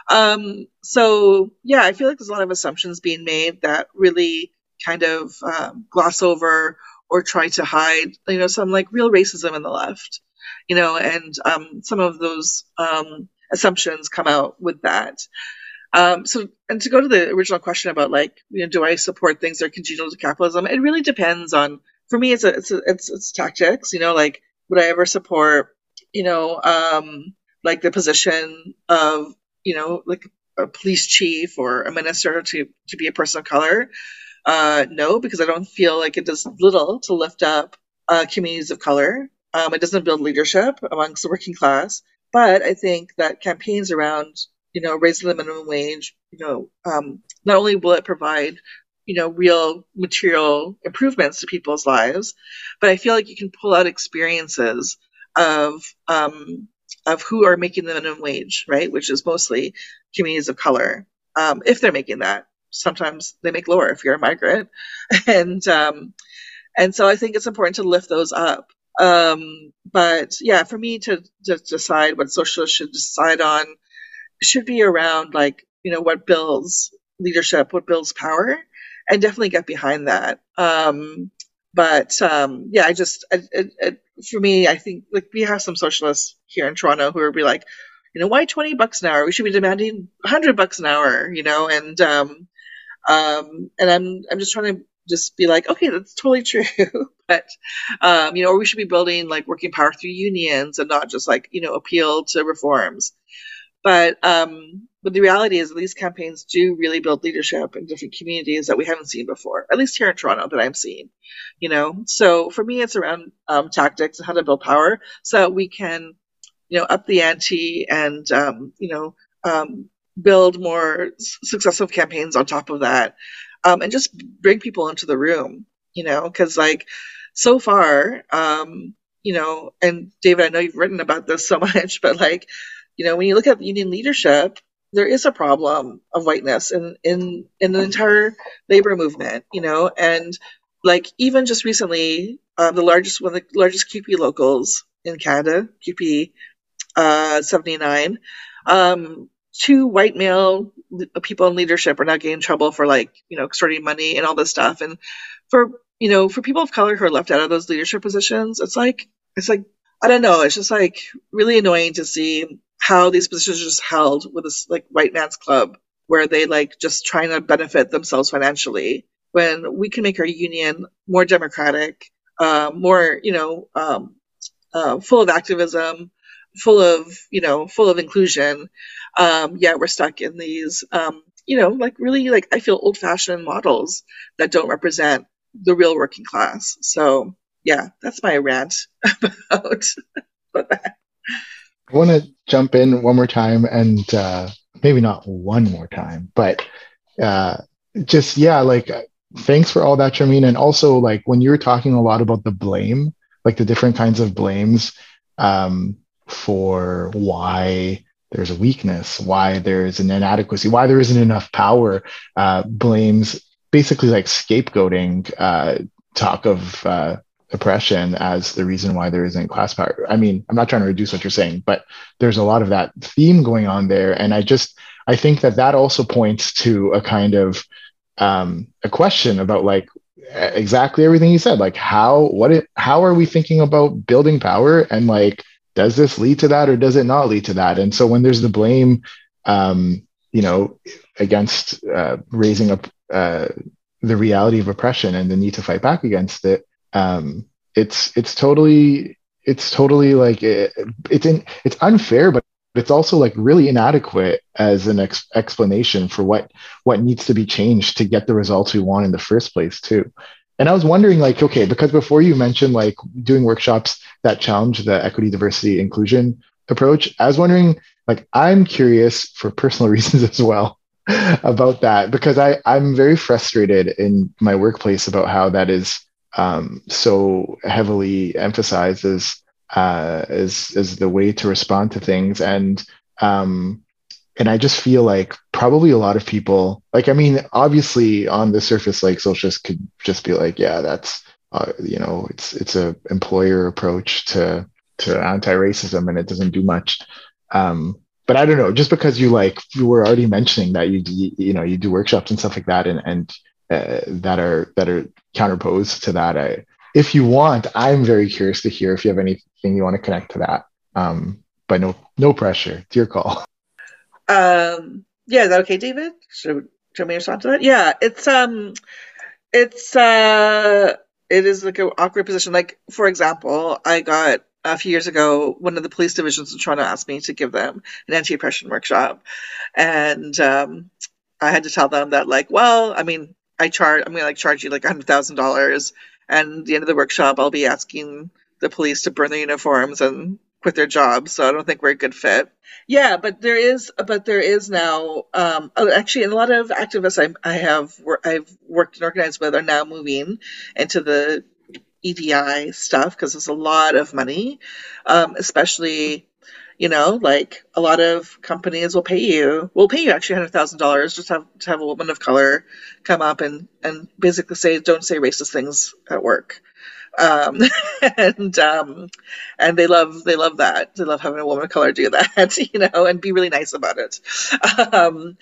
Um, so, yeah, I feel like there's a lot of assumptions being made that really kind of um, gloss over or try to hide, you know, some like real racism in the left, you know, and um, some of those um, assumptions come out with that. Um, so, and to go to the original question about like, you know, do I support things that are congenial to capitalism? It really depends on. For me, it's a, it's a, it's, it's tactics. You know, like would I ever support, you know, um, like the position of, you know, like a police chief or a minister to to be a person of color? Uh, no, because I don't feel like it does little to lift up uh, communities of color. Um, it doesn't build leadership amongst the working class. But I think that campaigns around you know, raising the minimum wage, you know, um, not only will it provide, you know, real material improvements to people's lives, but I feel like you can pull out experiences of um, of who are making the minimum wage, right? Which is mostly communities of color, um, if they're making that. Sometimes they make lower if you're a migrant, and um, and so I think it's important to lift those up. Um, but yeah, for me to, to decide what socialists should decide on should be around like you know what builds leadership, what builds power, and definitely get behind that. Um, but um, yeah, I just it, for me, I think like we have some socialists here in Toronto who would be like, you know, why twenty bucks an hour? We should be demanding hundred bucks an hour, you know, and um, um, and I'm I'm just trying to just be like, okay, that's totally true, but um, you know, or we should be building like working power through unions and not just like you know appeal to reforms. But um, but the reality is, these campaigns do really build leadership in different communities that we haven't seen before, at least here in Toronto that I'm seeing. You know, so for me, it's around um, tactics and how to build power, so that we can, you know, up the ante and um, you know um, build more successful campaigns on top of that, um, and just bring people into the room. You know, because like so far, um, you know, and David, I know you've written about this so much, but like you know, when you look at union leadership, there is a problem of whiteness in in in the entire labor movement, you know, and like even just recently, uh, the largest one of the largest CUPE locals in Canada, CUPE uh, 79, um, two white male people in leadership are now getting in trouble for like you know extorting money and all this stuff, and for you know for people of color who are left out of those leadership positions, it's like it's like I don't know, it's just like really annoying to see how these positions are just held with this like white man's club where they like just trying to benefit themselves financially when we can make our union more democratic uh, more you know um, uh, full of activism full of you know full of inclusion. Um, yet we're stuck in these um, you know like really like i feel old fashioned models that don't represent the real working class. So yeah that's my rant about, about that I want to jump in one more time and uh, maybe not one more time, but uh, just, yeah, like thanks for all that, Sharmeen. And also, like when you were talking a lot about the blame, like the different kinds of blames um, for why there's a weakness, why there's an inadequacy, why there isn't enough power, uh, blames basically like scapegoating uh, talk of uh, oppression as the reason why there isn't class power. I mean, I'm not trying to reduce what you're saying, but there's a lot of that theme going on there. And I just, I think that that also points to a kind of um, a question about like exactly everything you said. Like how, what, it, how are we thinking about building power and like, does this lead to that or does it not lead to that? And so when there's the blame, um, you know, against uh, raising up uh, the reality of oppression and the need to fight back against it, um, it's it's totally it's totally like it, it's in it's unfair, but it's also like really inadequate as an ex- explanation for what what needs to be changed to get the results we want in the first place too. And i was wondering like okay because before you mentioned like doing workshops that challenge the equity diversity inclusion approach i was wondering like i'm curious for personal reasons as well about that because i i'm very frustrated in my workplace about how that is um, so heavily emphasized as uh, as as the way to respond to things, and um, and I just feel like probably a lot of people, like I mean, obviously on the surface, like socialists could just be like, yeah, that's uh, you know, it's it's a employer approach to to anti-racism, and it doesn't do much. Um, but I don't know, just because you like you were already mentioning that you you know you do workshops and stuff like that, and and uh, that are that are counterposed to that. I, if you want, I'm very curious to hear if you have anything you want to connect to that. Um, but no, no pressure. It's your call. Um, yeah, is that okay, David? Should, should we respond to that? Yeah, it's um, it's uh, it is like an awkward position. Like for example, I got a few years ago, one of the police divisions in Toronto asked me to give them an anti-oppression workshop, and um, I had to tell them that, like, well, I mean, I charge, I'm going to like charge you like a hundred thousand dollars. And at the end of the workshop, I'll be asking the police to burn their uniforms and quit their jobs. So I don't think we're a good fit. Yeah, but there is, but there is now, um, oh, actually, a lot of activists I, I have, I've worked and organized with are now moving into the EDI stuff because there's a lot of money, um, especially you know, like a lot of companies will pay you, will pay you actually hundred thousand dollars just have to have a woman of color come up and and basically say, don't say racist things at work. Um, and um, and they love they love that they love having a woman of color do that you know and be really nice about it um,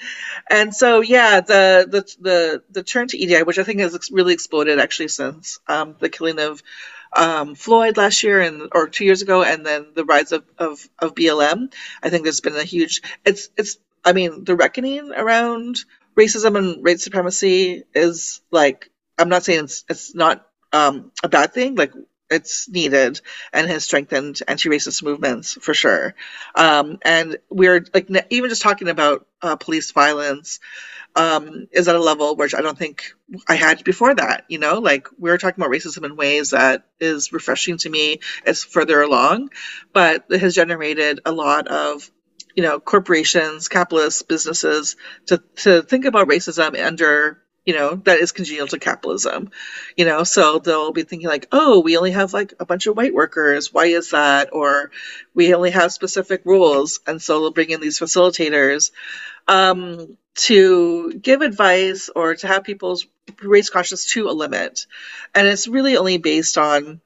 and so yeah the the the the turn to EDI which I think has really exploded actually since um, the killing of um, Floyd last year and or two years ago, and then the rise of, of, of BLM. I think there's been a huge. It's it's. I mean, the reckoning around racism and race supremacy is like. I'm not saying it's it's not um, a bad thing. Like it's needed and has strengthened anti-racist movements for sure. Um, and we're like even just talking about uh, police violence um, is at a level which I don't think I had before that. You know, like we are talking about racism in ways that is refreshing to me as further along, but it has generated a lot of you know corporations, capitalists, businesses to to think about racism under you know that is congenial to capitalism you know? So they'll be thinking like oh we only have like a bunch of white workers. Why is that? Or we only have specific rules. And so they'll bring in these facilitators um, to give advice or to have people's race consciousness to a limit. And it's really only based on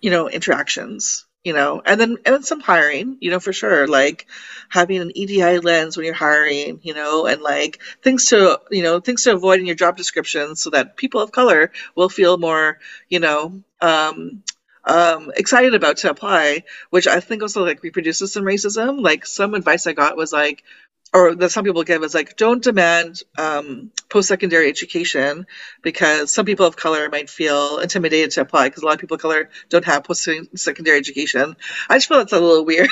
you know interactions you know and then and some hiring you know for sure like having an edi lens when you're hiring you know and like things to you know things to avoid in your job description so that people of color will feel more you know um um, excited about to apply, which I think also like reproduces some racism. Like some advice I got was like, or that some people give is like don't demand um, post-secondary education because some people of color might feel intimidated to apply because a lot of people of color don't have post-secondary education. I just feel that's a little weird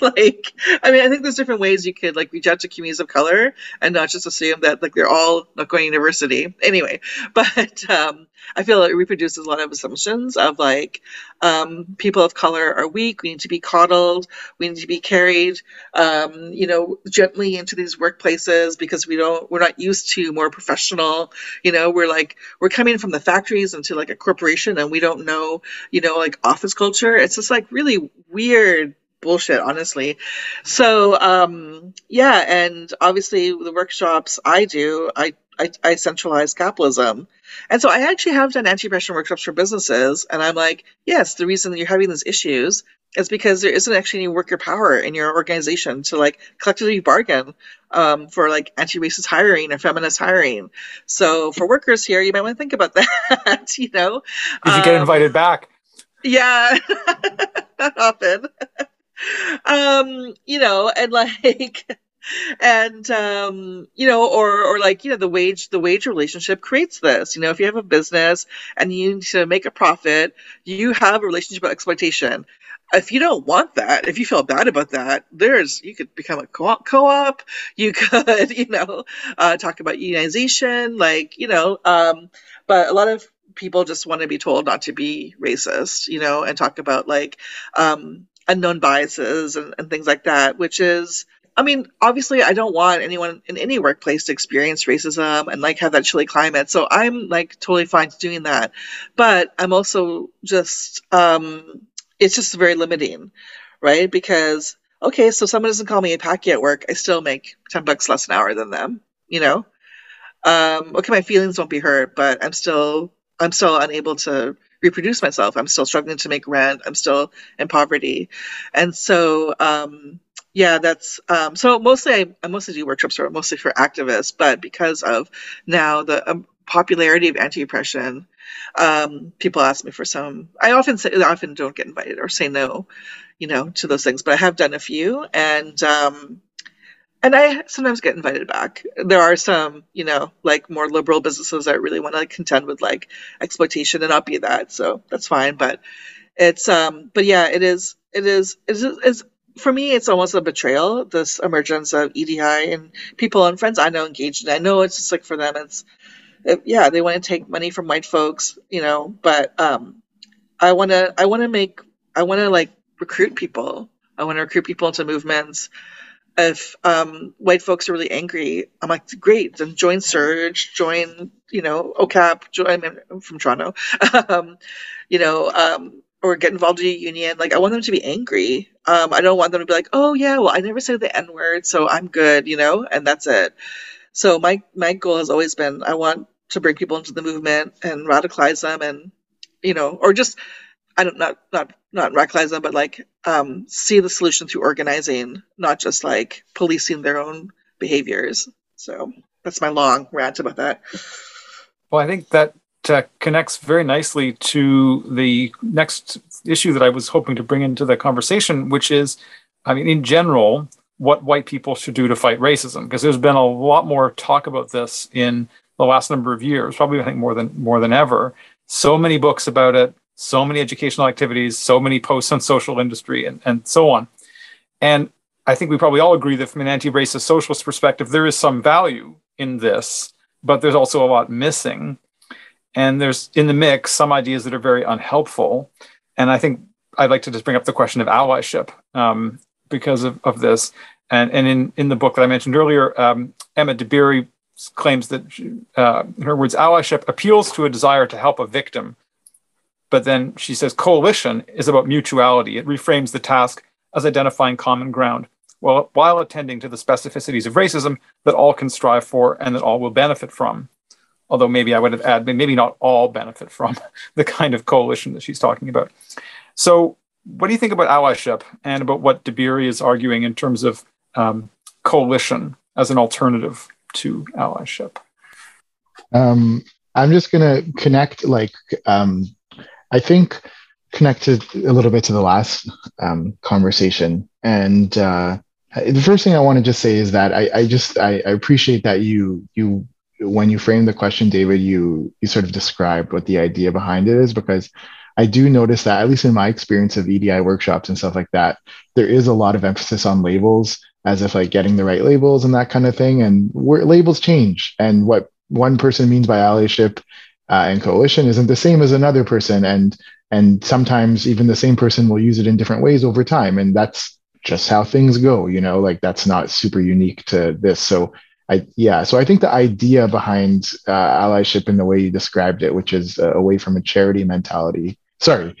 like i mean i think there's different ways you could like reach out to communities of color and not just assume that like they're all not going to university. Anyway but um, I feel it reproduces a lot of assumptions of like um, people of color are weak, we need to be coddled, we need to be carried, um, you know, gently into these workplaces because we don't, we're not used to more professional, you know, we're like, we're coming from the factories into like a corporation and we don't know, you know, like office culture. It's just like really weird bullshit honestly so um yeah and obviously the workshops i do i I, I centralize capitalism. And so I actually have done anti-oppression workshops for businesses. And I'm like, yes, the reason you're having these issues is because there isn't actually any worker power in your organization to like collectively bargain um, for like anti-racist hiring or feminist hiring. So for workers here, you might want to think about that, you know? Did you get um, invited back? Yeah, not often. um, you know, and like and um, you know, or or like you know, the wage the wage relationship creates this. You know, if you have a business and you need to make a profit, you have a relationship of exploitation. If you don't want that, if you feel bad about that, there's you could become a co-op. you could, you know, uh, talk about unionization, like you know. Um, but a lot of people just want to be told not to be racist, you know, and talk about like um, unknown biases and, and things like that, which is I mean, obviously, I don't want anyone in any workplace to experience racism and like have that chilly climate. So I'm like totally fine doing that. But I'm also just, um, it's just very limiting, right? Because, okay, so someone doesn't call me a packy at work, I still make 10 bucks less an hour than them, you know? Um, okay, my feelings won't be hurt, but I'm still, I'm still unable to reproduce myself. I'm still struggling to make rent. I'm still in poverty. And so, um, yeah, that's um, so mostly I, I, mostly do workshops for mostly for activists, but because of now the um, popularity of anti-oppression, um, people ask me for some. I often say I often don't get invited or say no, you know, to those things, but I have done a few, and um, and I sometimes get invited back. There are some, you know, like more liberal businesses that really want to like, contend with like exploitation and not be that, so that's fine. But it's um, but yeah, it is it is it is, it's for me, it's almost a betrayal. This emergence of EDI and people and friends I know engaged in. I know it's just like for them, it's yeah, they want to take money from white folks, you know. But um, I want to, I want to make, I want to like recruit people. I want to recruit people into movements. If um, white folks are really angry, I'm like, great, then join Surge, join, you know, OCAP, join, I'm from Toronto, um, you know, um, or get involved in a union. Like I want them to be angry. Um, I don't want them to be like, oh yeah, well I never said the N word, so I'm good, you know, and that's it. So my my goal has always been I want to bring people into the movement and radicalize them, and you know, or just I don't not not not radicalize them, but like um, see the solution through organizing, not just like policing their own behaviors. So that's my long rant about that. Well, I think that uh, connects very nicely to the next issue that I was hoping to bring into the conversation, which is, I mean, in general, what white people should do to fight racism. Because there's been a lot more talk about this in the last number of years, probably I think more than more than ever. So many books about it, so many educational activities, so many posts on social industry, and, and so on. And I think we probably all agree that from an anti-racist socialist perspective, there is some value in this, but there's also a lot missing. And there's in the mix some ideas that are very unhelpful. And I think I'd like to just bring up the question of allyship um, because of, of this. And, and in, in the book that I mentioned earlier, um, Emma Dabiri claims that, uh, in her words, allyship appeals to a desire to help a victim. But then she says coalition is about mutuality. It reframes the task as identifying common ground while, while attending to the specificities of racism that all can strive for and that all will benefit from although maybe I would have added, maybe not all benefit from the kind of coalition that she's talking about. So, what do you think about allyship and about what Dabiri is arguing in terms of um, coalition as an alternative to allyship? Um, I'm just going to connect, like, um, I think connected a little bit to the last um, conversation. And uh, the first thing I want to just say is that I, I just I, I appreciate that you you when you framed the question, David, you you sort of described what the idea behind it is because I do notice that at least in my experience of EDI workshops and stuff like that, there is a lot of emphasis on labels as if like getting the right labels and that kind of thing. And where labels change and what one person means by allyship uh, and coalition isn't the same as another person. And and sometimes even the same person will use it in different ways over time. And that's just how things go you know like that's not super unique to this so i yeah so i think the idea behind uh, allyship in the way you described it which is uh, away from a charity mentality sorry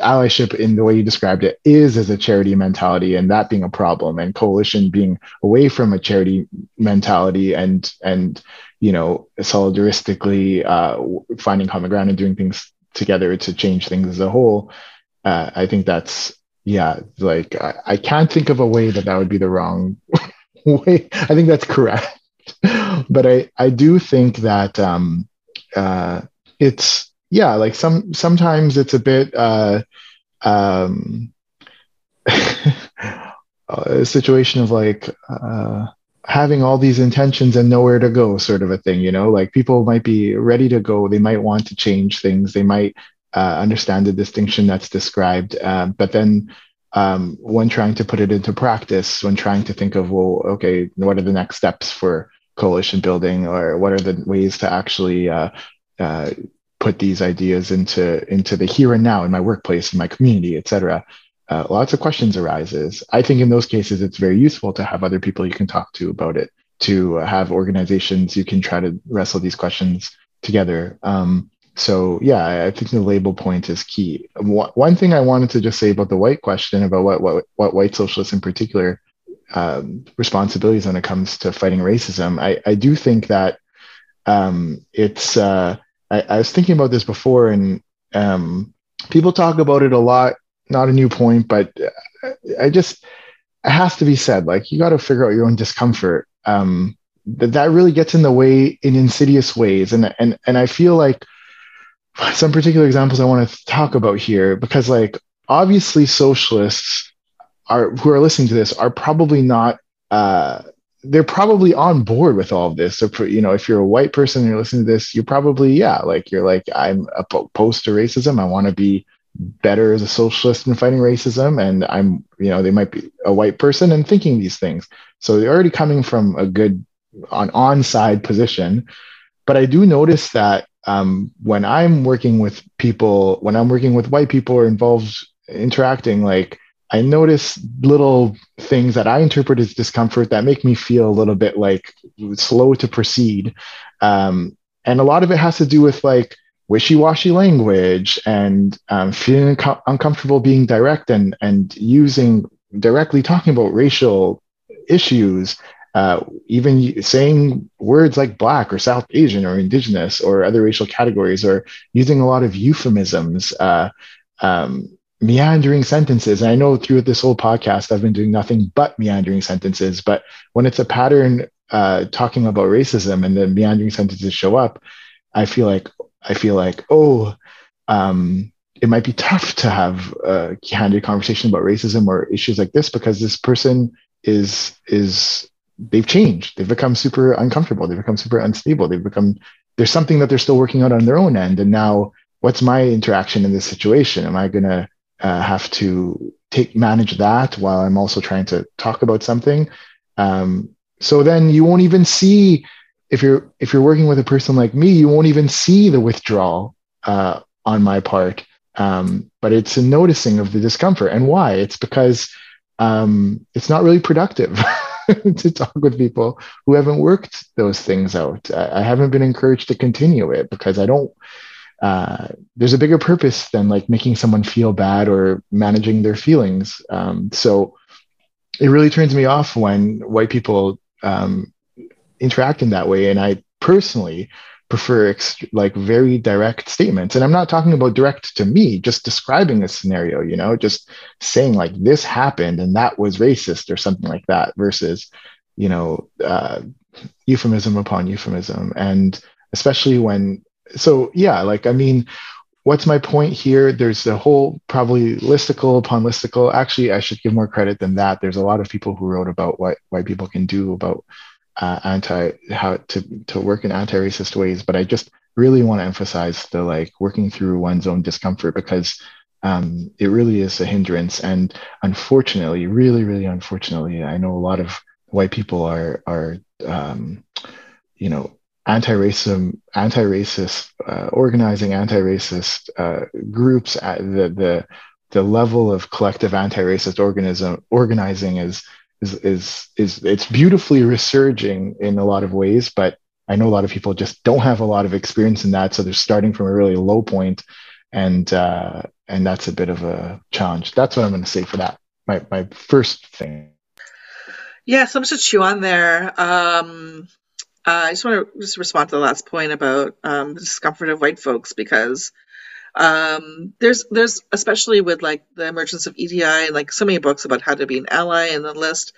allyship in the way you described it is as a charity mentality and that being a problem and coalition being away from a charity mentality and and you know solidaristically uh, finding common ground and doing things together to change things as a whole uh, i think that's yeah, like I, I can't think of a way that that would be the wrong way. I think that's correct, but I I do think that um, uh, it's yeah, like some sometimes it's a bit uh, um, a situation of like uh, having all these intentions and nowhere to go, sort of a thing. You know, like people might be ready to go, they might want to change things, they might uh, understand the distinction that's described. Uh, but then um, when trying to put it into practice, when trying to think of, well, okay, what are the next steps for coalition building or what are the ways to actually uh, uh, put these ideas into, into the here and now in my workplace, in my community, et cetera. Uh, lots of questions arises. I think in those cases, it's very useful to have other people you can talk to about it, to have organizations you can try to wrestle these questions together. Um, so yeah, I think the label point is key. One thing I wanted to just say about the white question about what what, what white socialists in particular um, responsibilities when it comes to fighting racism, I, I do think that um, it's. Uh, I, I, was thinking about this before, and um, people talk about it a lot. Not a new point, but uh, I just it has to be said. Like you got to figure out your own discomfort. Um, that that really gets in the way in insidious ways, and and and I feel like some particular examples I want to talk about here because, like, obviously, socialists are who are listening to this are probably not. Uh, they're probably on board with all of this. So, you know, if you're a white person and you're listening to this, you're probably yeah, like you're like I'm opposed to racism. I want to be better as a socialist in fighting racism, and I'm you know they might be a white person and thinking these things. So they're already coming from a good on on side position. But I do notice that um, when I'm working with people, when I'm working with white people or involved interacting, like I notice little things that I interpret as discomfort that make me feel a little bit like slow to proceed. Um, and a lot of it has to do with like wishy-washy language and um, feeling co- uncomfortable being direct and and using directly talking about racial issues uh, even saying words like black or South Asian or indigenous or other racial categories, or using a lot of euphemisms, uh, um, meandering sentences. And I know through this whole podcast, I've been doing nothing but meandering sentences. But when it's a pattern uh, talking about racism and the meandering sentences show up, I feel like I feel like oh. Um, it might be tough to have a candid conversation about racism or issues like this because this person is is they've changed. They've become super uncomfortable. They've become super unstable. They've become there's something that they're still working out on their own end. And now, what's my interaction in this situation? Am I gonna uh, have to take manage that while I'm also trying to talk about something? Um, so then you won't even see if you're if you're working with a person like me, you won't even see the withdrawal uh, on my part. Um, but it's a noticing of the discomfort and why. It's because um, it's not really productive. to talk with people who haven't worked those things out. I, I haven't been encouraged to continue it because I don't. Uh, there's a bigger purpose than like making someone feel bad or managing their feelings. Um, so it really turns me off when white people um, interact in that way. And I personally prefer ex- like very direct statements and i'm not talking about direct to me just describing a scenario you know just saying like this happened and that was racist or something like that versus you know uh, euphemism upon euphemism and especially when so yeah like i mean what's my point here? There's a whole probably listicle upon listicle. Actually, I should give more credit than that. There's a lot of people who wrote about what white people can do about uh, anti how to to work in anti-racist ways. But I just really want to emphasize the like working through one's own discomfort because um, it really is a hindrance. And unfortunately, really, really unfortunately, I know a lot of white people are are um, you know anti-racism, anti-racist, uh, organizing anti-racist uh, groups at the the the level of collective anti-racist organism organizing is is is is it's beautifully resurging in a lot of ways, but I know a lot of people just don't have a lot of experience in that, so they're starting from a really low point, and uh, and that's a bit of a challenge. That's what I'm going to say for that. My my first thing. Yeah, so much to chew on there. Um, uh, I just want to just respond to the last point about um, the discomfort of white folks because um, there's there's especially with like the emergence of EDI and like so many books about how to be an ally in the list.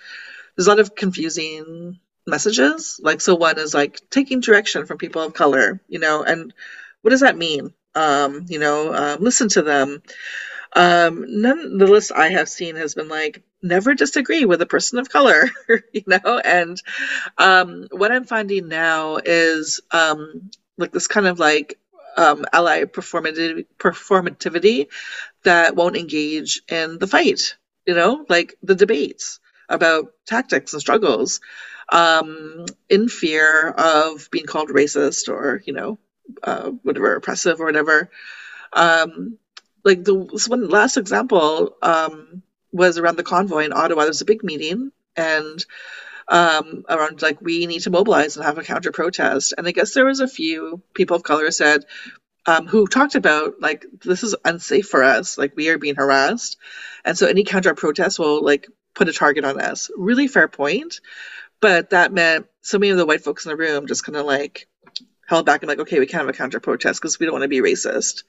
There's a lot of confusing messages. Like so, one is like taking direction from people of color, you know, and what does that mean? Um, you know, uh, listen to them. Um, none the list I have seen has been like never disagree with a person of color, you know. And um, what I'm finding now is um, like this kind of like um, ally performative performativity that won't engage in the fight, you know, like the debates about tactics and struggles um, in fear of being called racist or you know uh, whatever oppressive or whatever. Um, like the one last example um, was around the convoy in Ottawa. There was a big meeting and um, around like we need to mobilize and have a counter protest. And I guess there was a few people of color said um, who talked about like this is unsafe for us. Like we are being harassed, and so any counter protest will like put a target on us. Really fair point, but that meant so many of the white folks in the room just kind of like held back and like, okay, we can't have a counter protest because we don't want to be racist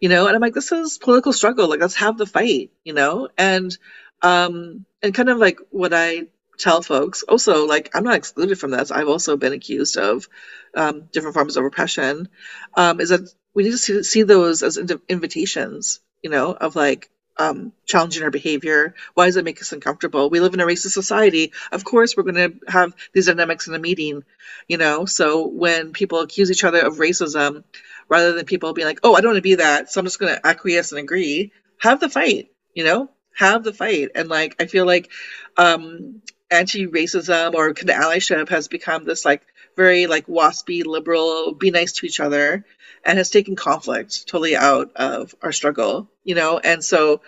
you know? And i'm like this is political struggle. Like let's have the fight you know? And um and kind of like what i tell folks also like i'm not excluded from this. I've also been accused of um, different forms of repression um, is that we need to see, see those as invitations you know of like um, challenging our behavior why does it make us uncomfortable we live in a racist society of course we're going to have these dynamics in a meeting you know so when people accuse each other of racism rather than people being like, oh, I don't want to be that, so I'm just going to acquiesce and agree. Have the fight, you know, have the fight. And like, I feel like um, anti-racism or kind of allyship has become this like very like waspy liberal, be nice to each other, and has taken conflict totally out of our struggle, you know. And so,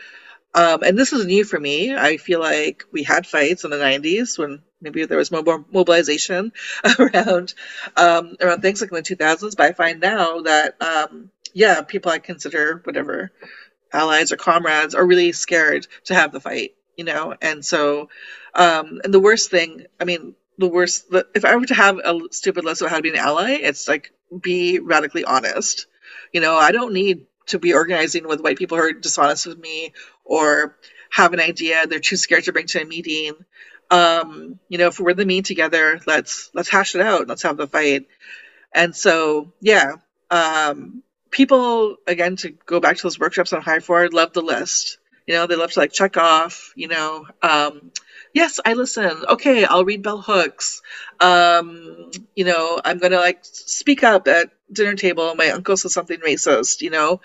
um, and this is new for me. I feel like we had fights in the '90s when maybe there was more mobilization around um, around things like in the 2000s. But I find now that um, yeah, people I consider whatever allies or comrades are really scared to have the fight, you know. And so, um, and the worst thing, I mean, the worst. The, if I were to have a stupid list of how to be an ally, it's like be radically honest. You know, I don't need to be organizing with white people who are dishonest with me or have an idea they're too scared to bring to a meeting um, you know, if we're in the mean together, let's let's hash it out. Let's have the fight. And so, yeah, um, people again to go back to those workshops on High Forward love the list. You know, they love to like check off. You know, um, yes, I listen. Okay, I'll read bell hooks. Um, you know, I'm gonna like speak up at dinner table. My uncle says something racist. You know,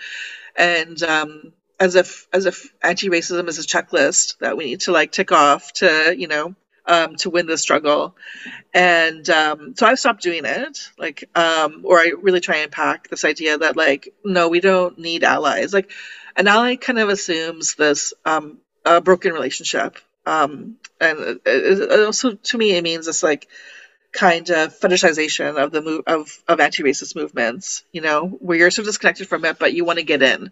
and um, as if as if anti-racism is a checklist that we need to like tick off to you know um, to win the struggle and um, so i've stopped doing it like um, or i really try and pack this idea that like no we don't need allies like an ally kind of assumes this um, a broken relationship um, and it, it also to me it means this like kind of fetishization of the move of, of anti-racist movements you know where you're so disconnected from it but you want to get in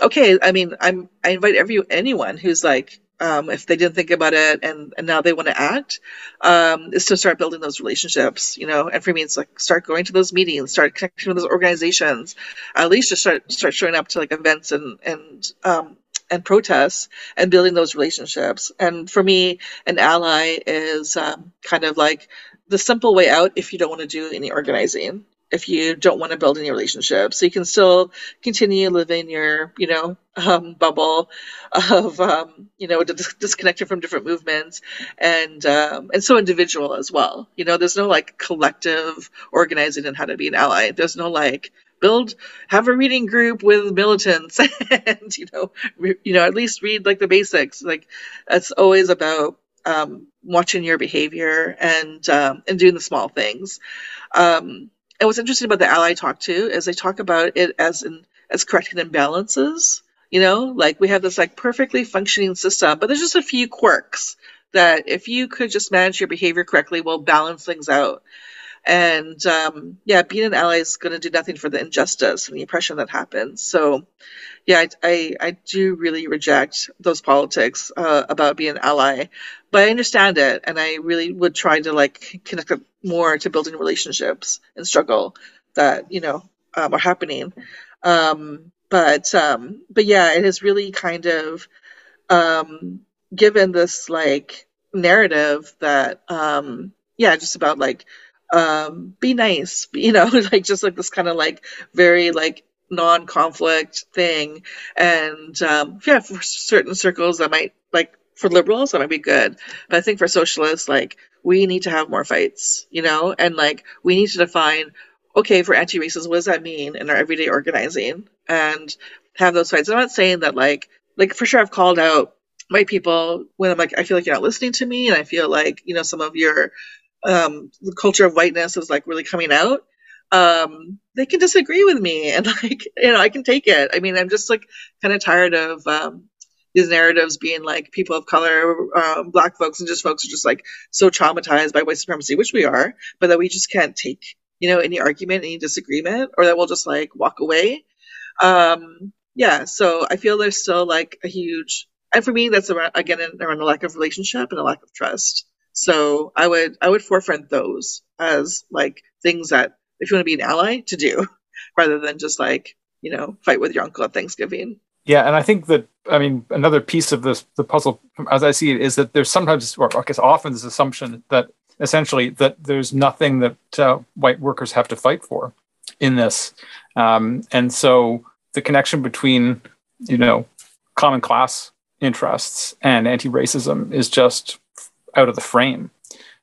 okay, I mean, I'm I invite every anyone who's like, um, if they didn't think about it and, and now they want to act, um, is to start building those relationships, you know. And for me, it's like start going to those meetings, start connecting with those organizations, at least just start start showing up to like events and and um, and protests and building those relationships. And for me, an ally is um, kind of like the simple way out if you don't want to do any organizing if you don't want to build any relationships. So you can still continue living your, you know, um, bubble of, um, you know, dis- disconnected from different movements and, um, and so individual as well. You know, there's no like collective organizing and how to be an ally. There's no like, build have a reading group with militants and you know re- you know at least read like the basics like it's always about um, watching your behavior and um, and doing the small things um, and what's interesting about the ally talk too is they talk about it as in as correcting imbalances. You know, like we have this like perfectly functioning system, but there's just a few quirks that if you could just manage your behavior correctly, will balance things out. And um, yeah, being an ally is going to do nothing for the injustice and the oppression that happens. So yeah, I, I, I do really reject those politics uh, about being an ally, but I understand it, and I really would try to like connect more to building relationships and struggle that you know um, are happening. Um, but um, but yeah, it has really kind of um, given this like narrative that um, yeah, just about like um, be nice, you know, like just like this kind of like very like non-conflict thing. And um, yeah for certain circles that might like for liberals that might be good. But i think for socialists like we need to have more fights you know? And like we need to define okay for anti-racism what does that mean in our everyday organizing? And have those fights. I'm not saying that like like for sure i've called out white people when i'm like i feel like you're not listening to me and i feel like you know some of your um the culture of whiteness is like really coming out um they can disagree with me and like you know i can take it i mean i'm just like kind of tired of um these narratives being like people of color, um, black folks, and just folks are just like so traumatized by white supremacy, which we are, but that we just can't take, you know, any argument, any disagreement, or that we'll just like walk away. Um, yeah, so I feel there's still like a huge, and for me, that's around, again around a lack of relationship and a lack of trust. So I would I would forefront those as like things that if you want to be an ally to do, rather than just like you know fight with your uncle at Thanksgiving. Yeah, and I think that I mean another piece of this the puzzle, as I see it, is that there's sometimes, or I guess often, this assumption that essentially that there's nothing that uh, white workers have to fight for in this, um, and so the connection between you know common class interests and anti-racism is just out of the frame.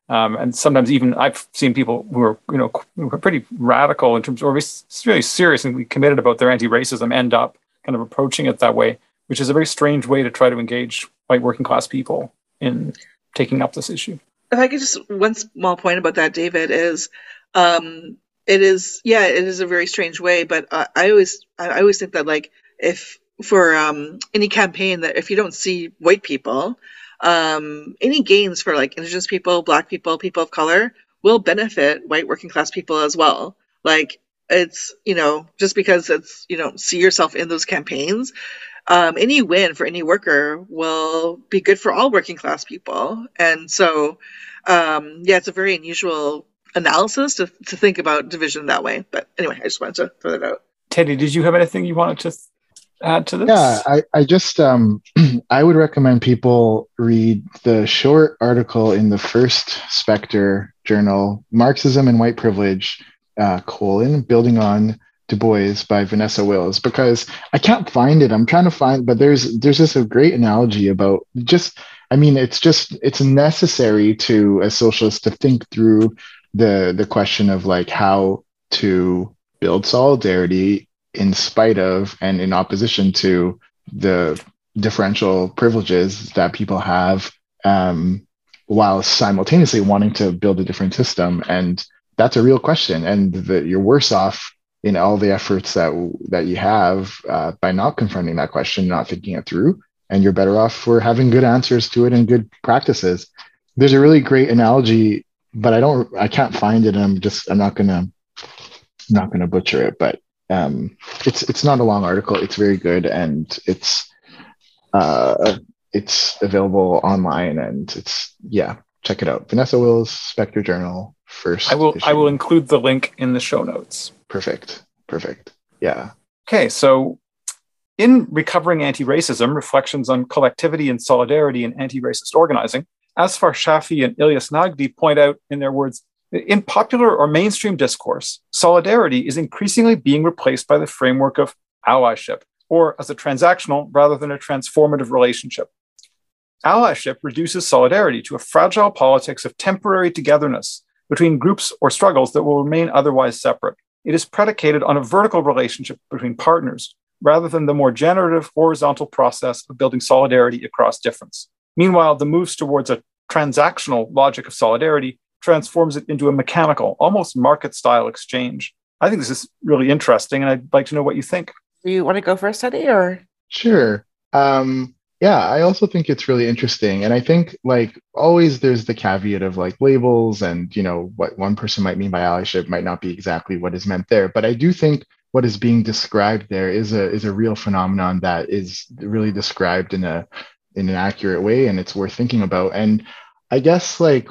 Um, and sometimes even I've seen people who are, you know, pretty radical in terms, or really serious and committed about their anti-racism, end up kind of approaching it that way, which is a very strange way to try to engage white working class people in taking up this issue. If I could just one small point about that, David, is um, it is yeah, it is a very strange way, but I always I always think that like if for um, any campaign that if you don't see white people, um, any gains for like indigenous people, black people, people of color will benefit white working class people as well. Like it's you know just because it's you know see yourself in those campaigns um, any win for any worker will be good for all working class people. And so um, yeah it's a very unusual analysis to, to think about division that way. But anyway i just wanted to throw that out. Teddy did you have anything you wanted to add to this yeah i, I just um, i would recommend people read the short article in the first spectre journal marxism and white privilege uh, colon building on Du Bois by Vanessa Wills because I can't find it. I'm trying to find, but there's there's just a great analogy about just. I mean, it's just it's necessary to a socialist to think through the the question of like how to build solidarity in spite of and in opposition to the differential privileges that people have um, while simultaneously wanting to build a different system and that's a real question, and that you're worse off in all the efforts that that you have uh, by not confronting that question, not thinking it through, and you're better off for having good answers to it and good practices. There's a really great analogy, but I don't, I can't find it. I'm just, I'm not gonna, not gonna butcher it, but um, it's it's not a long article. It's very good, and it's uh, it's available online, and it's yeah, check it out. Vanessa Wills, Spectre Journal, first. I will. Issue. I will include the link in the show notes. Perfect. Perfect. Yeah. Okay. So, in recovering anti-racism, reflections on collectivity and solidarity in anti-racist organizing, Azfar Shafi and Ilyas Nagdee point out in their words, In popular or mainstream discourse, solidarity is increasingly being replaced by the framework of allyship, or as a transactional rather than a transformative relationship. Allyship reduces solidarity to a fragile politics of temporary togetherness between groups or struggles that will remain otherwise separate. It is predicated on a vertical relationship between partners rather than the more generative horizontal process of building solidarity across difference. Meanwhile, the moves towards a transactional logic of solidarity transforms it into a mechanical, almost market style exchange. I think this is really interesting, and I'd like to know what you think. Do you want to go for a study or? Sure. Um, yeah, I also think it's really interesting. And I think, like, always there's the caveat of like labels and, you know, what one person might mean by allyship might not be exactly what is meant there. But I do think what is being described there is a is a real phenomenon that is really described in a in an accurate way and it's worth thinking about and i guess like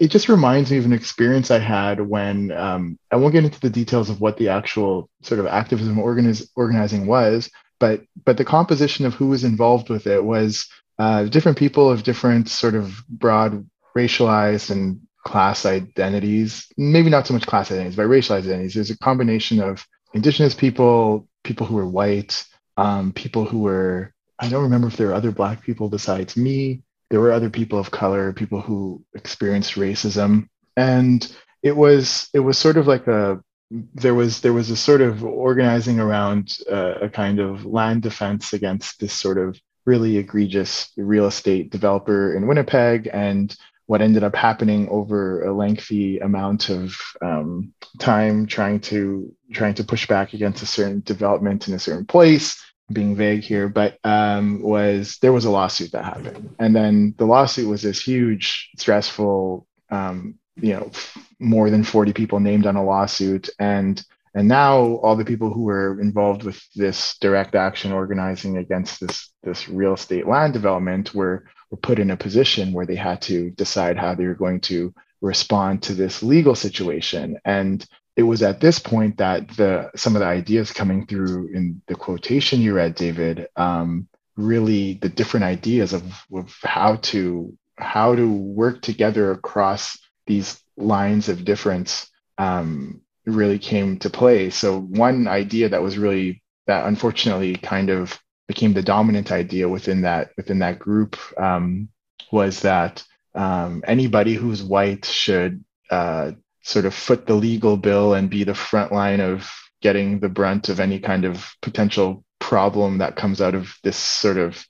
it just reminds me of an experience i had when um, i won't get into the details of what the actual sort of activism organiz- organizing was but but the composition of who was involved with it was uh, different people of different sort of broad racialized and class identities maybe not so much class identities but racialized identities there's a combination of indigenous people people who were white um, people who were I don't remember if there were other Black people besides me. There were other people of color, people who experienced racism, and it was it was sort of like a there was there was a sort of organizing around uh, a kind of land defense against this sort of really egregious real estate developer in Winnipeg, and what ended up happening over a lengthy amount of um, time trying to trying to push back against a certain development in a certain place being vague here, but um, was there was a lawsuit that happened, and then the lawsuit was this huge, stressful, um, you know, more than forty people named on a lawsuit, and and now all the people who were involved with this direct action organizing against this this real estate land development were were put in a position where they had to decide how they were going to respond to this legal situation, and it was at this point that the some of the ideas coming through in the quotation you read, David, um, really the different ideas of, of how to how to work together across these lines of difference um, really came to play. So one idea that was really that unfortunately kind of became the dominant idea within that within that group um, was that um, anybody who's white should uh, sort of foot the legal bill and be the front line of getting the brunt of any kind of potential problem that comes out of this sort of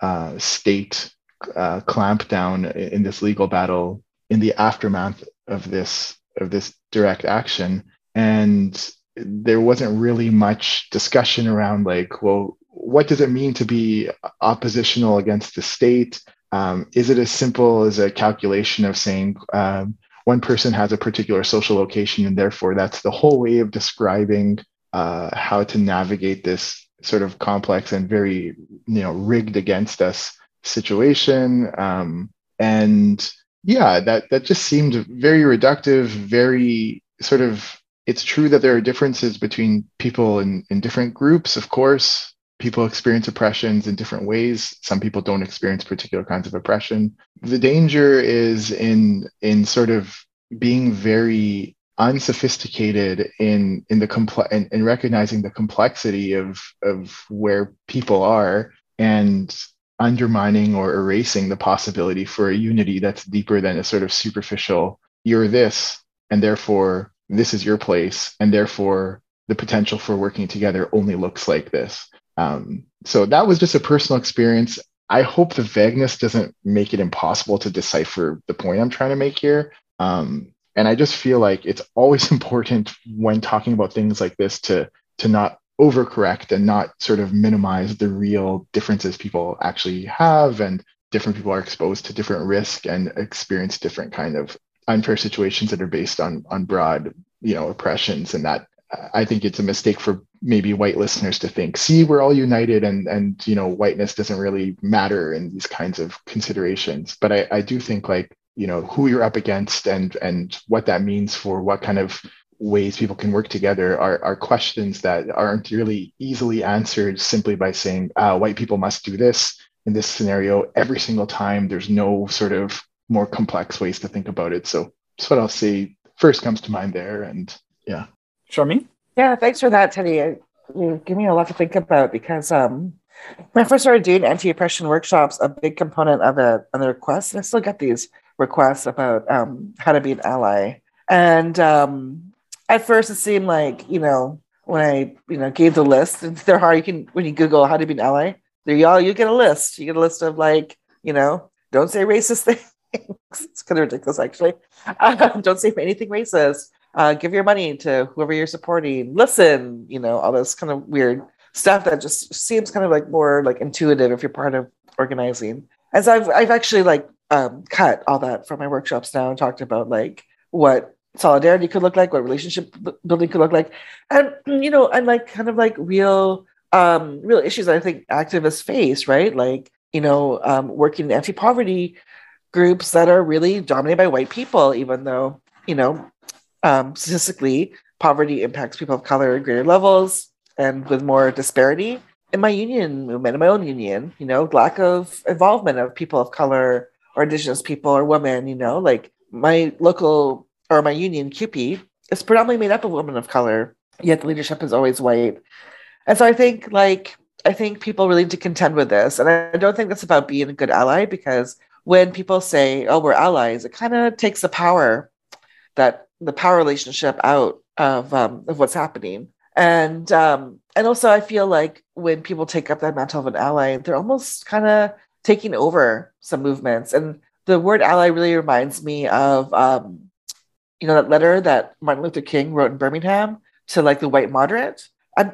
uh, state uh, clampdown in this legal battle in the aftermath of this of this direct action. And there wasn't really much discussion around like well what does it mean to be oppositional against the state? Um, is it as simple as a calculation of saying um, one person has a particular social location, and therefore that's the whole way of describing uh, how to navigate this sort of complex and very you know rigged against us situation. Um, and yeah, that that just seemed very reductive, very sort of. It's true that there are differences between people in, in different groups, of course, people experience oppressions in different ways. Some people don't experience particular kinds of oppression. The danger is in in sort of being very unsophisticated in in the complex in, in recognizing the complexity of of where people are and undermining or erasing the possibility for a unity that's deeper than a sort of superficial you're this and therefore this is your place and therefore the potential for working together only looks like this um, so that was just a personal experience. I hope the vagueness doesn't make it impossible to decipher the point I'm trying to make here. Um, and I just feel like it's always important when talking about things like this to to not overcorrect and not sort of minimize the real differences people actually have and different people are exposed to different risk and experience different kind of unfair situations that are based on on broad you know oppressions and that I think it's a mistake for maybe white listeners to think, see, we're all united and and you know, whiteness doesn't really matter in these kinds of considerations. But I, I do think like, you know, who you're up against and and what that means for what kind of ways people can work together are, are questions that aren't really easily answered simply by saying uh, white people must do this in this scenario every single time. There's no sort of more complex ways to think about it. So that's what I'll say first comes to mind there. And yeah. Sharmeen? Yeah, thanks for that, Teddy. You give me a lot to think about because um, when I first started doing anti-oppression workshops, a big component of it on the requests, and I still get these requests about um, how to be an ally. And um, at first, it seemed like you know when I you know gave the list, and there are hard. you can when you Google how to be an ally, there you all you get a list. You get a list of like you know don't say racist things. it's kind of ridiculous, actually. Um, don't say anything racist. Uh, give your money to whoever you're supporting. Listen, you know all this kind of weird stuff that just seems kind of like more like intuitive if you're part of organizing. As I've I've actually like um, cut all that from my workshops now and talked about like what solidarity could look like, what relationship building could look like, and you know, and like kind of like real um real issues I think activists face, right? Like you know, um, working in anti-poverty groups that are really dominated by white people, even though you know um, statistically poverty impacts people of color at greater levels and with more disparity. In my union movement, in my own union, you know, lack of involvement of people of color or indigenous people or women, you know, like my local or my union, CUPE, is predominantly made up of women of color, yet the leadership is always white. And so I think like I think people really need to contend with this. And I don't think that's about being a good ally because when people say, oh, we're allies, it kind of takes the power that the power relationship out of um, of what's happening. And um, and also I feel like when people take up that mantle of an ally, they're almost kind of taking over some movements. And the word ally really reminds me of um, you know that letter that Martin Luther King wrote in Birmingham to like the white moderate. I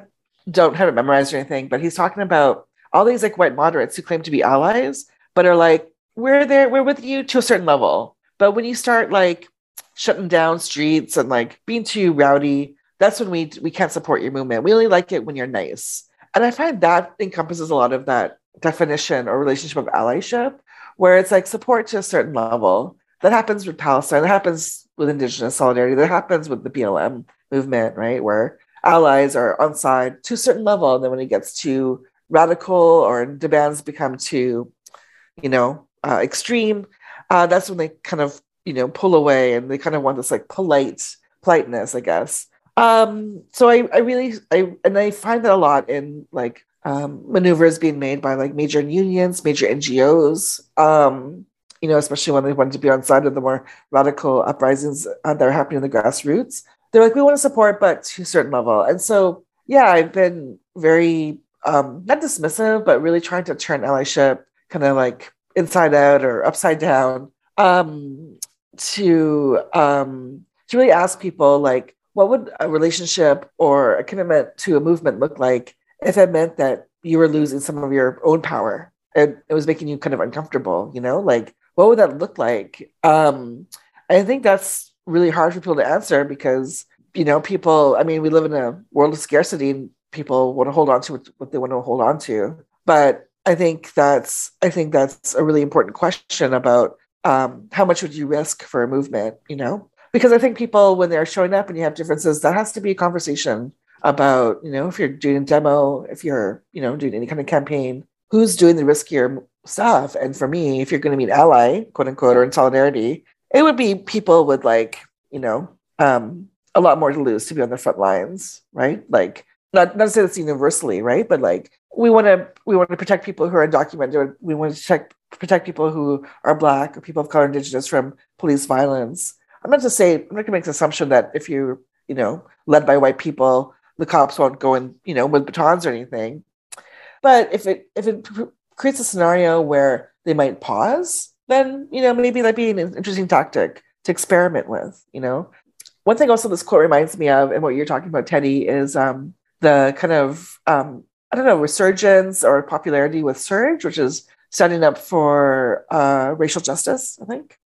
don't have it memorized or anything, but he's talking about all these like white moderates who claim to be allies, but are like, we're there, we're with you to a certain level. But when you start like shutting down streets and like being too rowdy, that's when we we can't support your movement. We only like it when you're nice. And I find that encompasses a lot of that definition or relationship of allyship, where it's like support to a certain level. That happens with Palestine, that happens with Indigenous solidarity, that happens with the BLM movement, right? Where allies are on side to a certain level. And then when it gets too radical or demands become too, you know, uh, extreme, uh, that's when they kind of, you know, pull away and they kind of want this like polite politeness, I guess. Um, so I, I really, I, and I find that a lot in like um, maneuvers being made by like major unions, major NGOs, um, you know, especially when they wanted to be on side of the more radical uprisings uh, that are happening in the grassroots. They're like, we want to support, but to a certain level. And so, yeah, I've been very, um, not dismissive, but really trying to turn allyship kind of like inside out or upside down um, to, um, to really ask people like, what would a relationship or a commitment to a movement look like if it meant that you were losing some of your own power and it was making you kind of uncomfortable you know? Like what would that look like? Um i think that's really hard for people to answer because you know people i mean we live in a world of scarcity and people want to hold on to what they want to hold on to. But i think that's i think that's a really important question about um, how much would you risk for a movement you know because I think people, when they're showing up and you have differences, that has to be a conversation about, you know, if you're doing a demo, if you're, you know, doing any kind of campaign, who's doing the riskier stuff. And for me, if you're going to meet ally, quote unquote, or in solidarity, it would be people with like, you know, um, a lot more to lose to be on the front lines, right? Like, not not to say that's universally, right? But like, we want to we want to protect people who are undocumented. We want to protect protect people who are black or people of color, indigenous from police violence. I'm not to say I'm not going to make the assumption that if you're you know led by white people, the cops won't go in you know with batons or anything. But if it if it creates a scenario where they might pause, then you know maybe that'd be an interesting tactic to experiment with. You know, one thing also this quote reminds me of, and what you're talking about, Teddy, is um, the kind of um, I don't know resurgence or popularity with SURJ, which is standing up for uh, racial justice. I think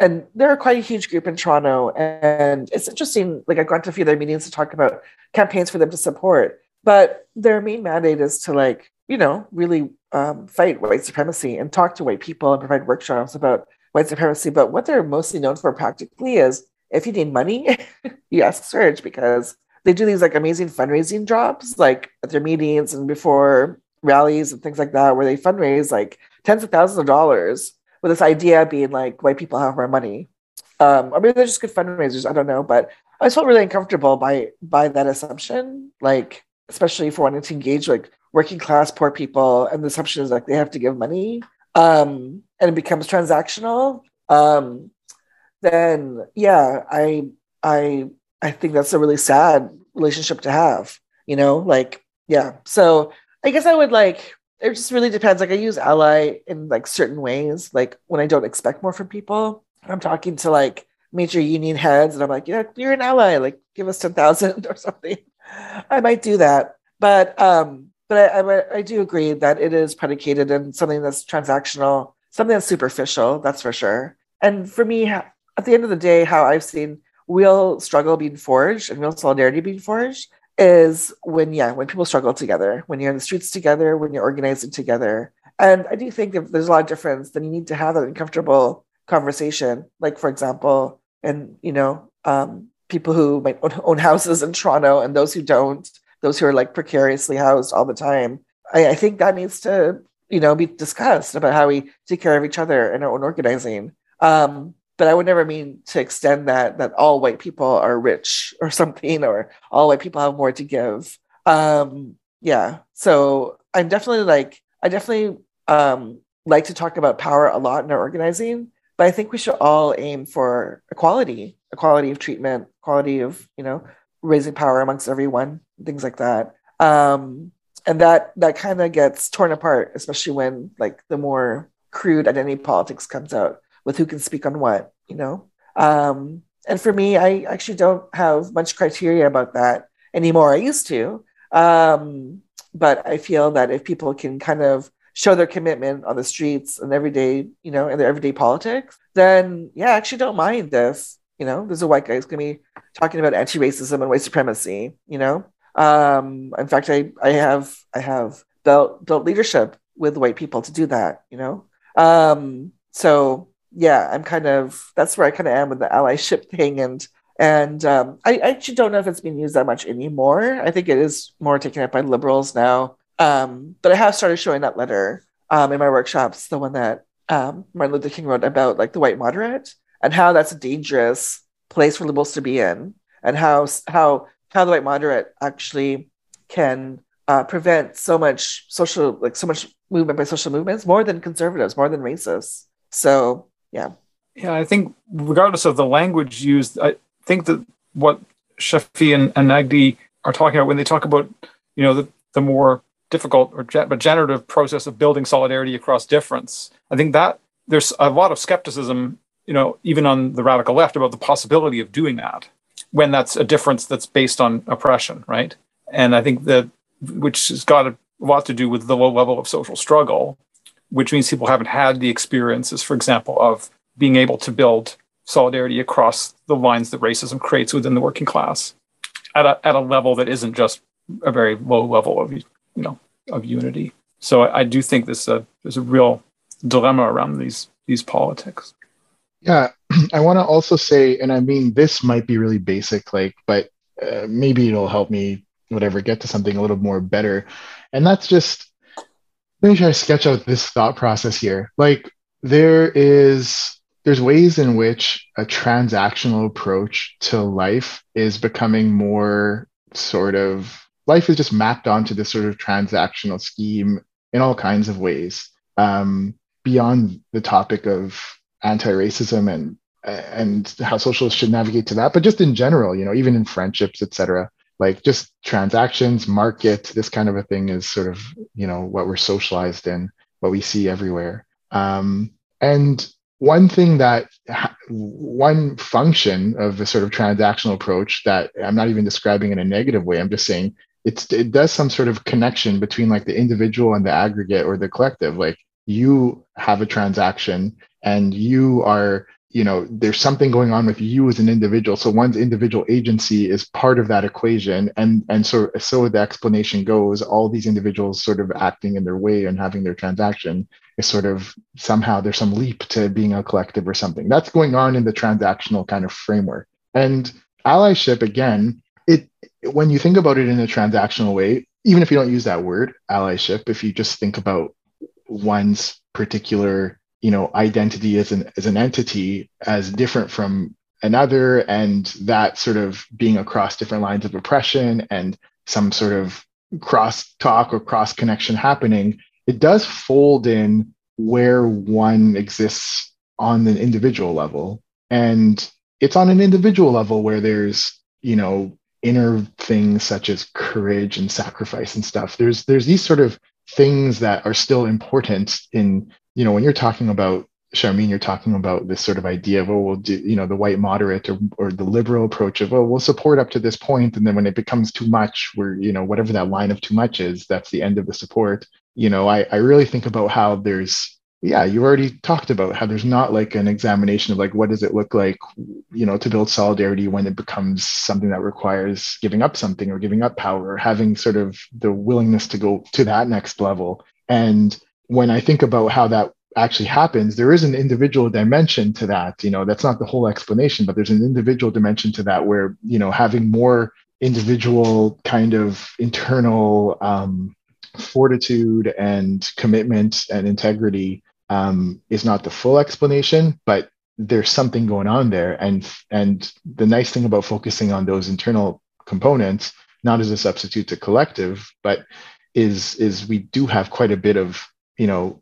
and they're quite a huge group in Toronto. And it's interesting, like I've gone to a few of their meetings to talk about campaigns for them to support. But their main mandate is to like, you know, really um, fight white supremacy and talk to white people and provide workshops about white supremacy. But what they're mostly known for practically is if you need money, you ask SURJ because they do these like amazing fundraising jobs, like at their meetings and before rallies and things like that, where they fundraise like tens of thousands of dollars with this idea being like white people have more money Um, I mean, they're just good fundraisers. I don't know, but I just felt really uncomfortable by by that assumption. Like, especially for wanting to engage like working class poor people, and the assumption is like they have to give money, um, and it becomes transactional. Um, then yeah, I I I think that's a really sad relationship to have. You know, like yeah. So I guess I would like it just really depends. Like I use ally in like certain ways, like when I don't expect more from people. I'm talking to like major union heads and I'm like, yeah, you're an ally, like give us 10,000 or something. I might do that. But um, but I, I, I do agree that it is predicated in something that's transactional, something that's superficial, that's for sure. And for me, at the end of the day, how I've seen real struggle being forged and real solidarity being forged is when yeah when people struggle together when you're in the streets together when you're organizing together. And i do think if there's a lot of difference then you need to have that uncomfortable conversation. Like for example and you know um, people who might own houses in toronto and those who don't those who are like precariously housed all the time. I, I think that needs to you know be discussed about how we take care of each other in our own organizing. Um, but I would never mean to extend that that all white people are rich or something, or all white people have more to give. Um, yeah, so I'm definitely like I definitely um, like to talk about power a lot in our organizing, but I think we should all aim for equality, equality of treatment, equality of you know raising power amongst everyone, things like that. Um, and that that kind of gets torn apart, especially when like the more crude identity politics comes out with who can speak on what, you know? Um, and for me, I actually don't have much criteria about that anymore. I used to. Um, but I feel that if people can kind of show their commitment on the streets and everyday, you know, in their everyday politics, then yeah, I actually don't mind this. you know, there's a white guy who's gonna be talking about anti-racism and white supremacy, you know. Um, in fact, I I have I have built built leadership with white people to do that, you know. Um, so yeah, I'm kind of that's where I kind of am with the allyship thing, and and um, I, I, actually don't know if it's being used that much anymore. I think it is more taken up by liberals now. Um, but I have started showing that letter um, in my workshops, the one that um, Martin Luther King wrote about like the white moderate and how that's a dangerous place for liberals to be in, and how how how the white moderate actually can uh, prevent so much social like so much movement by social movements more than conservatives, more than racists. So yeah. Yeah i think regardless of the language used i think that what shafi and, and nagdee are talking about when they talk about you know the, the more difficult or but generative process of building solidarity across difference i think that there's a lot of skepticism you know even on the radical left about the possibility of doing that when that's a difference that's based on oppression right? And i think that which has got a lot to do with the low level of social struggle which means people haven't had the experiences, for example, of being able to build solidarity across the lines that racism creates within the working class at a, at a level that isn't just a very low level of you know of unity. So I, I do think this uh, there's a real dilemma around these these politics. Yeah, I want to also say, and I mean this might be really basic, like, but uh, maybe it'll help me whatever get to something a little more better, and that's just let me try to sketch out this thought process here. Like there is there's ways in which a transactional approach to life is becoming more sort of life is just mapped onto this sort of transactional scheme in all kinds of ways um, beyond the topic of anti-racism and and how socialists should navigate to that but just in general you know even in friendships etc like just transactions, market, this kind of a thing is sort of, you know, what we're socialized in, what we see everywhere. Um, and one thing that one function of the sort of transactional approach that I'm not even describing in a negative way, I'm just saying it's it does some sort of connection between like the individual and the aggregate or the collective. Like you have a transaction and you are you know there's something going on with you as an individual. So one's individual agency is part of that equation. And and so so the explanation goes all these individuals sort of acting in their way and having their transaction is sort of somehow there's some leap to being a collective or something. That's going on in the transactional kind of framework. And allyship again it when you think about it in a transactional way even if you don't use that word allyship if you just think about one's particular you know identity as an as an entity as different from another and that sort of being across different lines of oppression and some sort of cross talk or cross connection happening it does fold in where one exists on an individual level. And it's on an individual level where there's you know inner things such as courage and sacrifice and stuff. There's there's these sort of things that are still important in you know when you're talking about Sharmeen, you're talking about this sort of idea of, oh, we'll do, you know, the white moderate or, or the liberal approach of, oh, we'll support up to this point, And then when it becomes too much, we're, you know, whatever that line of too much is, that's the end of the support. You know, I, I really think about how there's, yeah, you already talked about how there's not like an examination of like, what does it look like, you know, to build solidarity when it becomes something that requires giving up something or giving up power or having sort of the willingness to go to that next level. And when I think about how that actually happens there is an individual dimension to that you know that's not the whole explanation but there's an individual dimension to that where you know having more individual kind of internal um, fortitude and commitment and integrity um, is not the full explanation but there's something going on there. And and the nice thing about focusing on those internal components not as a substitute to collective but is is we do have quite a bit of you know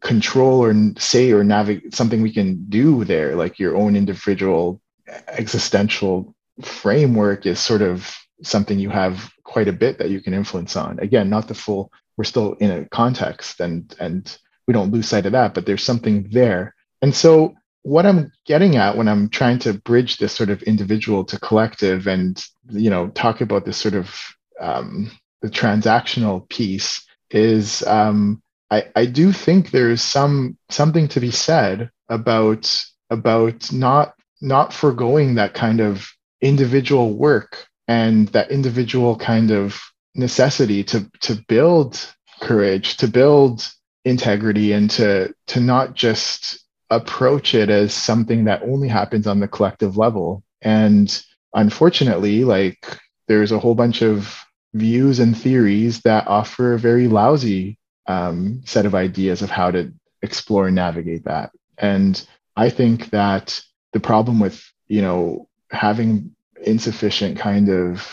control or say or navigate something we can do there like your own individual existential framework is sort of something you have quite a bit that you can influence on. Again not the full we're still in a context and and we don't lose sight of that but there's something there. And so what i'm getting at when i'm trying to bridge this sort of individual to collective and you know talk about this sort of um, the transactional piece is um, I, I do think there's some something to be said about about not not foregoing that kind of individual work and that individual kind of necessity to to build courage, to build integrity, and to to not just approach it as something that only happens on the collective level. And unfortunately, like there's a whole bunch of views and theories that offer a very lousy um, set of ideas of how to explore and navigate that. And I think that the problem with, you know, having insufficient kind of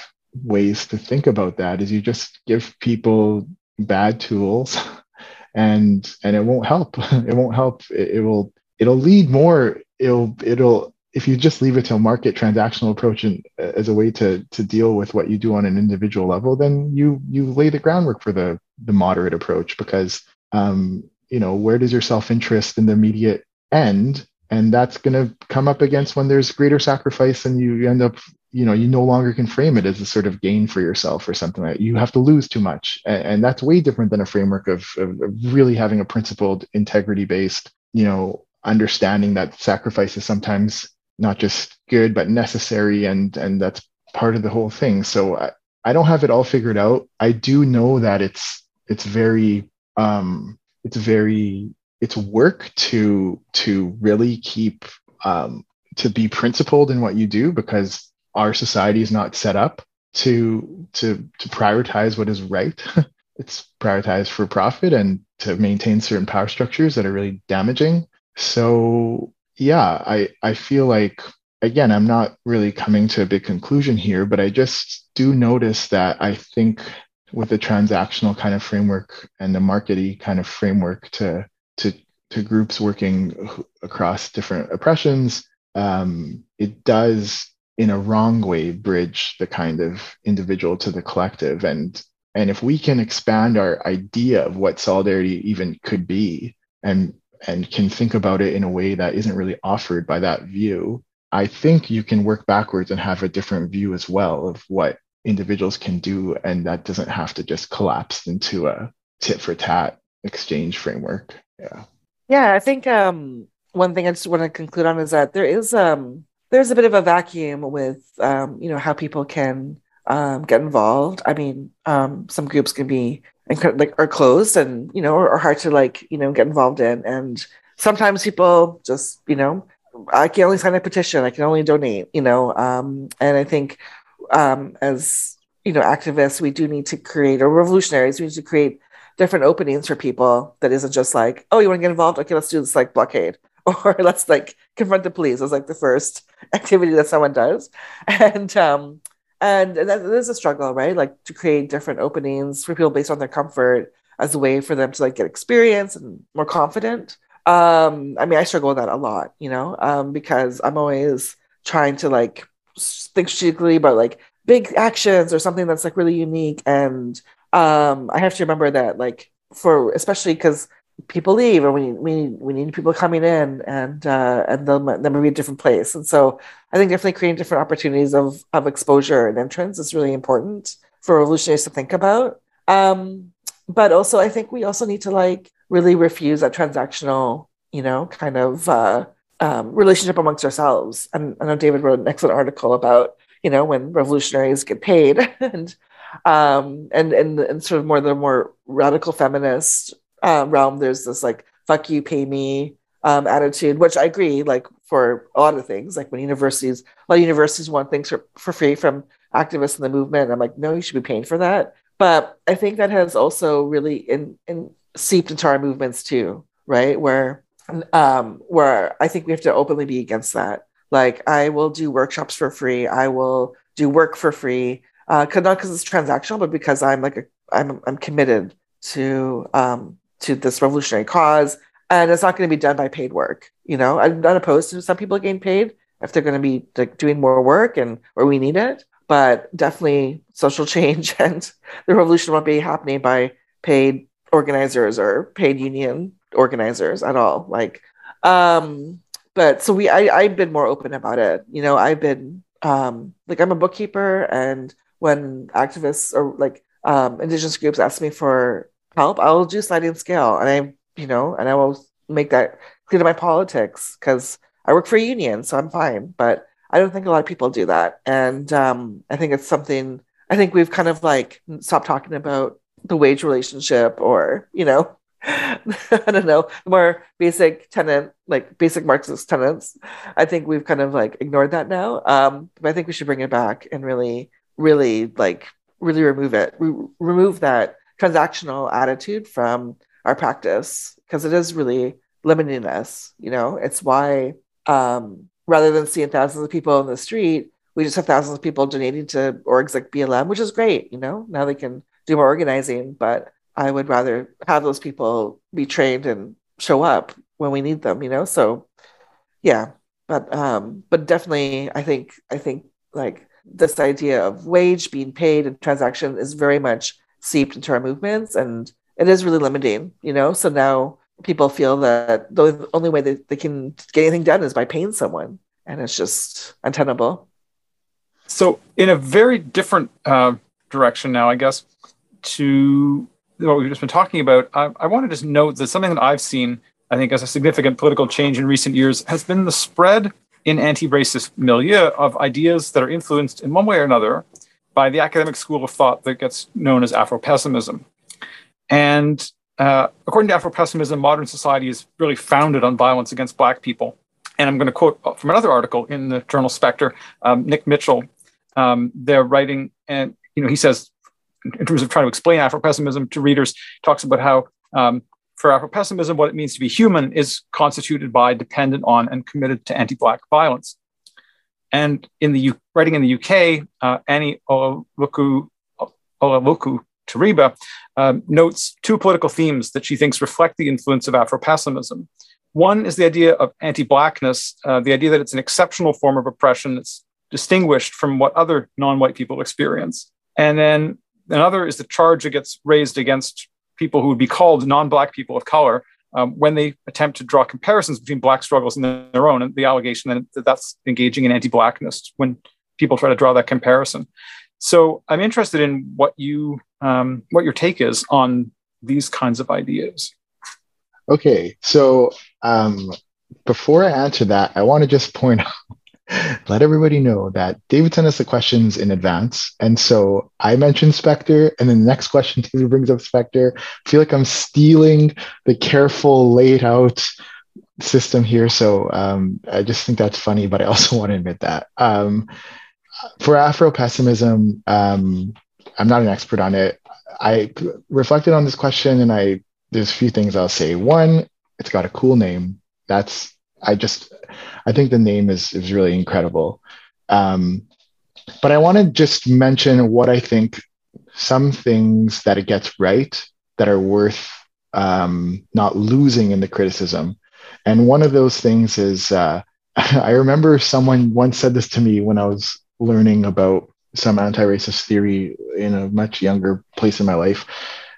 ways to think about that is you just give people bad tools and and it won't help. It won't help. It, it will it'll lead more. It'll it'll if you just leave it to a market transactional approach uh, as a way to to deal with what you do on an individual level, then you you lay the groundwork for the the moderate approach because um, you know where does your self interest in the immediate end, and that's going to come up against when there's greater sacrifice and you end up you know you no longer can frame it as a sort of gain for yourself or something like that. you have to lose too much and, and that's way different than a framework of, of, of really having a principled integrity based you know understanding that sacrifice is sometimes not just good but necessary and and that's part of the whole thing. So I, I don't have it all figured out. I do know that it's it's very um it's very it's work to to really keep um to be principled in what you do because our society is not set up to to to prioritize what is right. It's prioritized for profit and to maintain certain power structures that are really damaging. So yeah, I, I feel like, again, I'm not really coming to a big conclusion here, but I just do notice that I think with the transactional kind of framework and the markety kind of framework to, to, to groups working across different oppressions, um, it does in a wrong way bridge the kind of individual to the collective. And and if we can expand our idea of what solidarity even could be and and can think about it in a way that isn't really offered by that view, I think you can work backwards and have a different view as well of what individuals can do. And that doesn't have to just collapse into a tit for tat exchange framework. Yeah. Yeah. I think um, one thing I just want to conclude on is that there is um, there's a bit of a vacuum with um, you know how people can um, get involved. I mean, um, some groups can be and like are closed and you know are hard to like you know get involved in and sometimes people just you know i can only sign a petition i can only donate you know um, and i think um, as you know activists we do need to create or revolutionaries we need to create different openings for people that isn't just like, oh, you want to get involved? Okay, let's do this like blockade. Or let's like confront the police as like the first activity that someone does. And um and that is a struggle, right? Like to create different openings for people based on their comfort as a way for them to like get experience and more confident. Um, I mean, I struggle with that a lot, you know, um, because I'm always trying to like think strategically about like big actions or something that's like really unique. And um, I have to remember that like for especially because people leave or we need, we need, we need people coming in and uh, and then maybe a different place. And so I think definitely creating different opportunities of of exposure and entrance is really important for revolutionaries to think about. Um, but also I think we also need to like really refuse that transactional, you know, kind of uh, um, relationship amongst ourselves. And I know David wrote an excellent article about, you know, when revolutionaries get paid and um, and and and sort of more the more radical feminist uh, realm. There's this like "fuck you, pay me" um, attitude, which I agree. Like for a lot of things, like when universities, a lot of universities want things for, for free from activists in the movement. I'm like, no, you should be paying for that. But I think that has also really in, in seeped into our movements too, right? Where um, where I think we have to openly be against that. Like I will do workshops for free. I will do work for free. Uh, not because it's transactional, but because I'm like a, I'm I'm committed to um, to this revolutionary cause, and it's not going to be done by paid work. You know, I'm not opposed to some people getting paid if they're going to be like doing more work and or we need it. But definitely, social change and the revolution won't be happening by paid organizers or paid union organizers at all. Like, um, but so we, I, I've been more open about it. You know, I've been um, like I'm a bookkeeper, and when activists or like um, indigenous groups ask me for help, I'll do sliding scale, and I, you know, and I will make that clear to my politics because I work for a union, so I'm fine. But I don't think a lot of people do that, and um, I think it's something. I think we've kind of like stopped talking about the wage relationship, or you know, I don't know, more basic tenant, like basic Marxist tenants. I think we've kind of like ignored that now. Um, but I think we should bring it back and really, really like really remove it, Re- remove that transactional attitude from our practice because it is really limiting us. You know, it's why um, rather than seeing thousands of people in the street, we just have thousands of people donating to orgs like BLM, which is great. You know, now they can do more organizing, but I would rather have those people be trained and show up when we need them, you know? So yeah. But um, but definitely I think I think like this idea of wage being paid and transaction is very much seeped into our movements and it is really limiting, you know. So now people feel that the only way that they can get anything done is by paying someone, and it's just untenable. So, in a very different uh, direction now, I guess, to what we've just been talking about, I, I want to just note that something that I've seen, I think, as a significant political change in recent years has been the spread in anti-racist milieu of ideas that are influenced in one way or another by the academic school of thought that gets known as Afro-pessimism. And uh, according to Afro-pessimism, modern society is really founded on violence against Black people. And I'm going to quote from another article in the journal Spectre, um, Nick Mitchell. Um, they're writing, and you know, he says in terms of trying to explain Afro-pessimism to readers, talks about how um, for Afro-pessimism, what it means to be human is constituted by, dependent on, and committed to anti-Black violence. And in the writing in the UK, uh, Annie Olawuku Teriba um, notes two political themes that she thinks reflect the influence of Afro-pessimism. One is the idea of anti-Blackness, uh, the idea that it's an exceptional form of oppression that's distinguished from what other non-white people experience. And then Another is the charge that gets raised against people who would be called non-black people of color um, when they attempt to draw comparisons between black struggles and their own, and the allegation that that's engaging in anti-blackness when people try to draw that comparison. So I'm interested in what you um, what your take is on these kinds of ideas. Okay, so um, before I answer that, I want to just point out let everybody know that David sent us the questions in advance. And so I mentioned Spectre, and then the next question David brings up Spectre. I feel like I'm stealing the careful laid out system here. So um, I just think that's funny, but I also want to admit that. Um, for Afro pessimism, um, I'm not an expert on it. I reflected on this question, and I there's a few things I'll say. One, it's got a cool name. That's I just I think the name is is really incredible. Um, but I want to just mention what I think some things that it gets right that are worth um, not losing in the criticism. And one of those things is uh, I remember someone once said this to me when I was learning about some anti-racist theory in a much younger place in my life.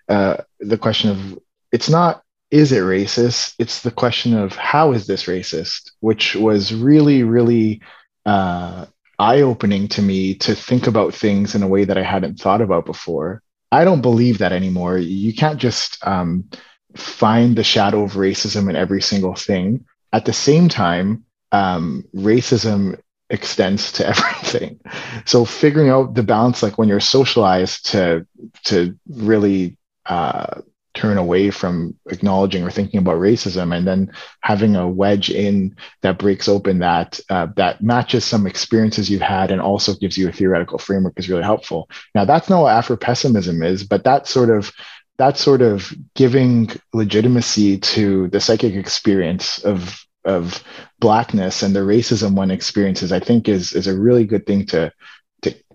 Uh, the question of it's not is it racist? It's the question of how is this racist, which was really, really uh, eye opening to me to think about things in a way that I hadn't thought about before. I don't believe that anymore. You can't just um, find the shadow of racism in every single thing. At the same time, um, racism extends to everything. So figuring out the balance, like when you're socialized to to really uh, turn away from acknowledging or thinking about racism and then having a wedge in that breaks open that uh, that matches some experiences you've had and also gives you a theoretical framework is really helpful. Now that's not what afro-pessimism is but that sort of that sort of giving legitimacy to the psychic experience of of blackness and the racism one experiences i think is is a really good thing to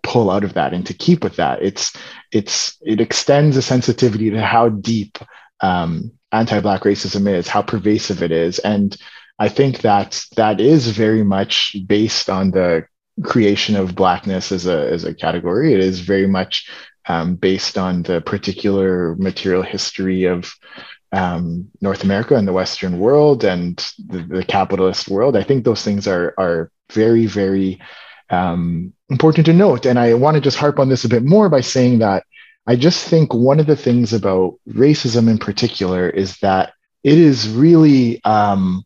pull out of that and to keep with that. It's it's it extends a sensitivity to how deep um, anti-black racism is, how pervasive it is, and I think that that is very much based on the creation of blackness as a as a category. It is very much um, based on the particular material history of um, North America and the Western world and the, the, capitalist world. I think those things are are very very um, important to note. And I want to just harp on this a bit more by saying that I just think one of the things about racism in particular is that it is really, um,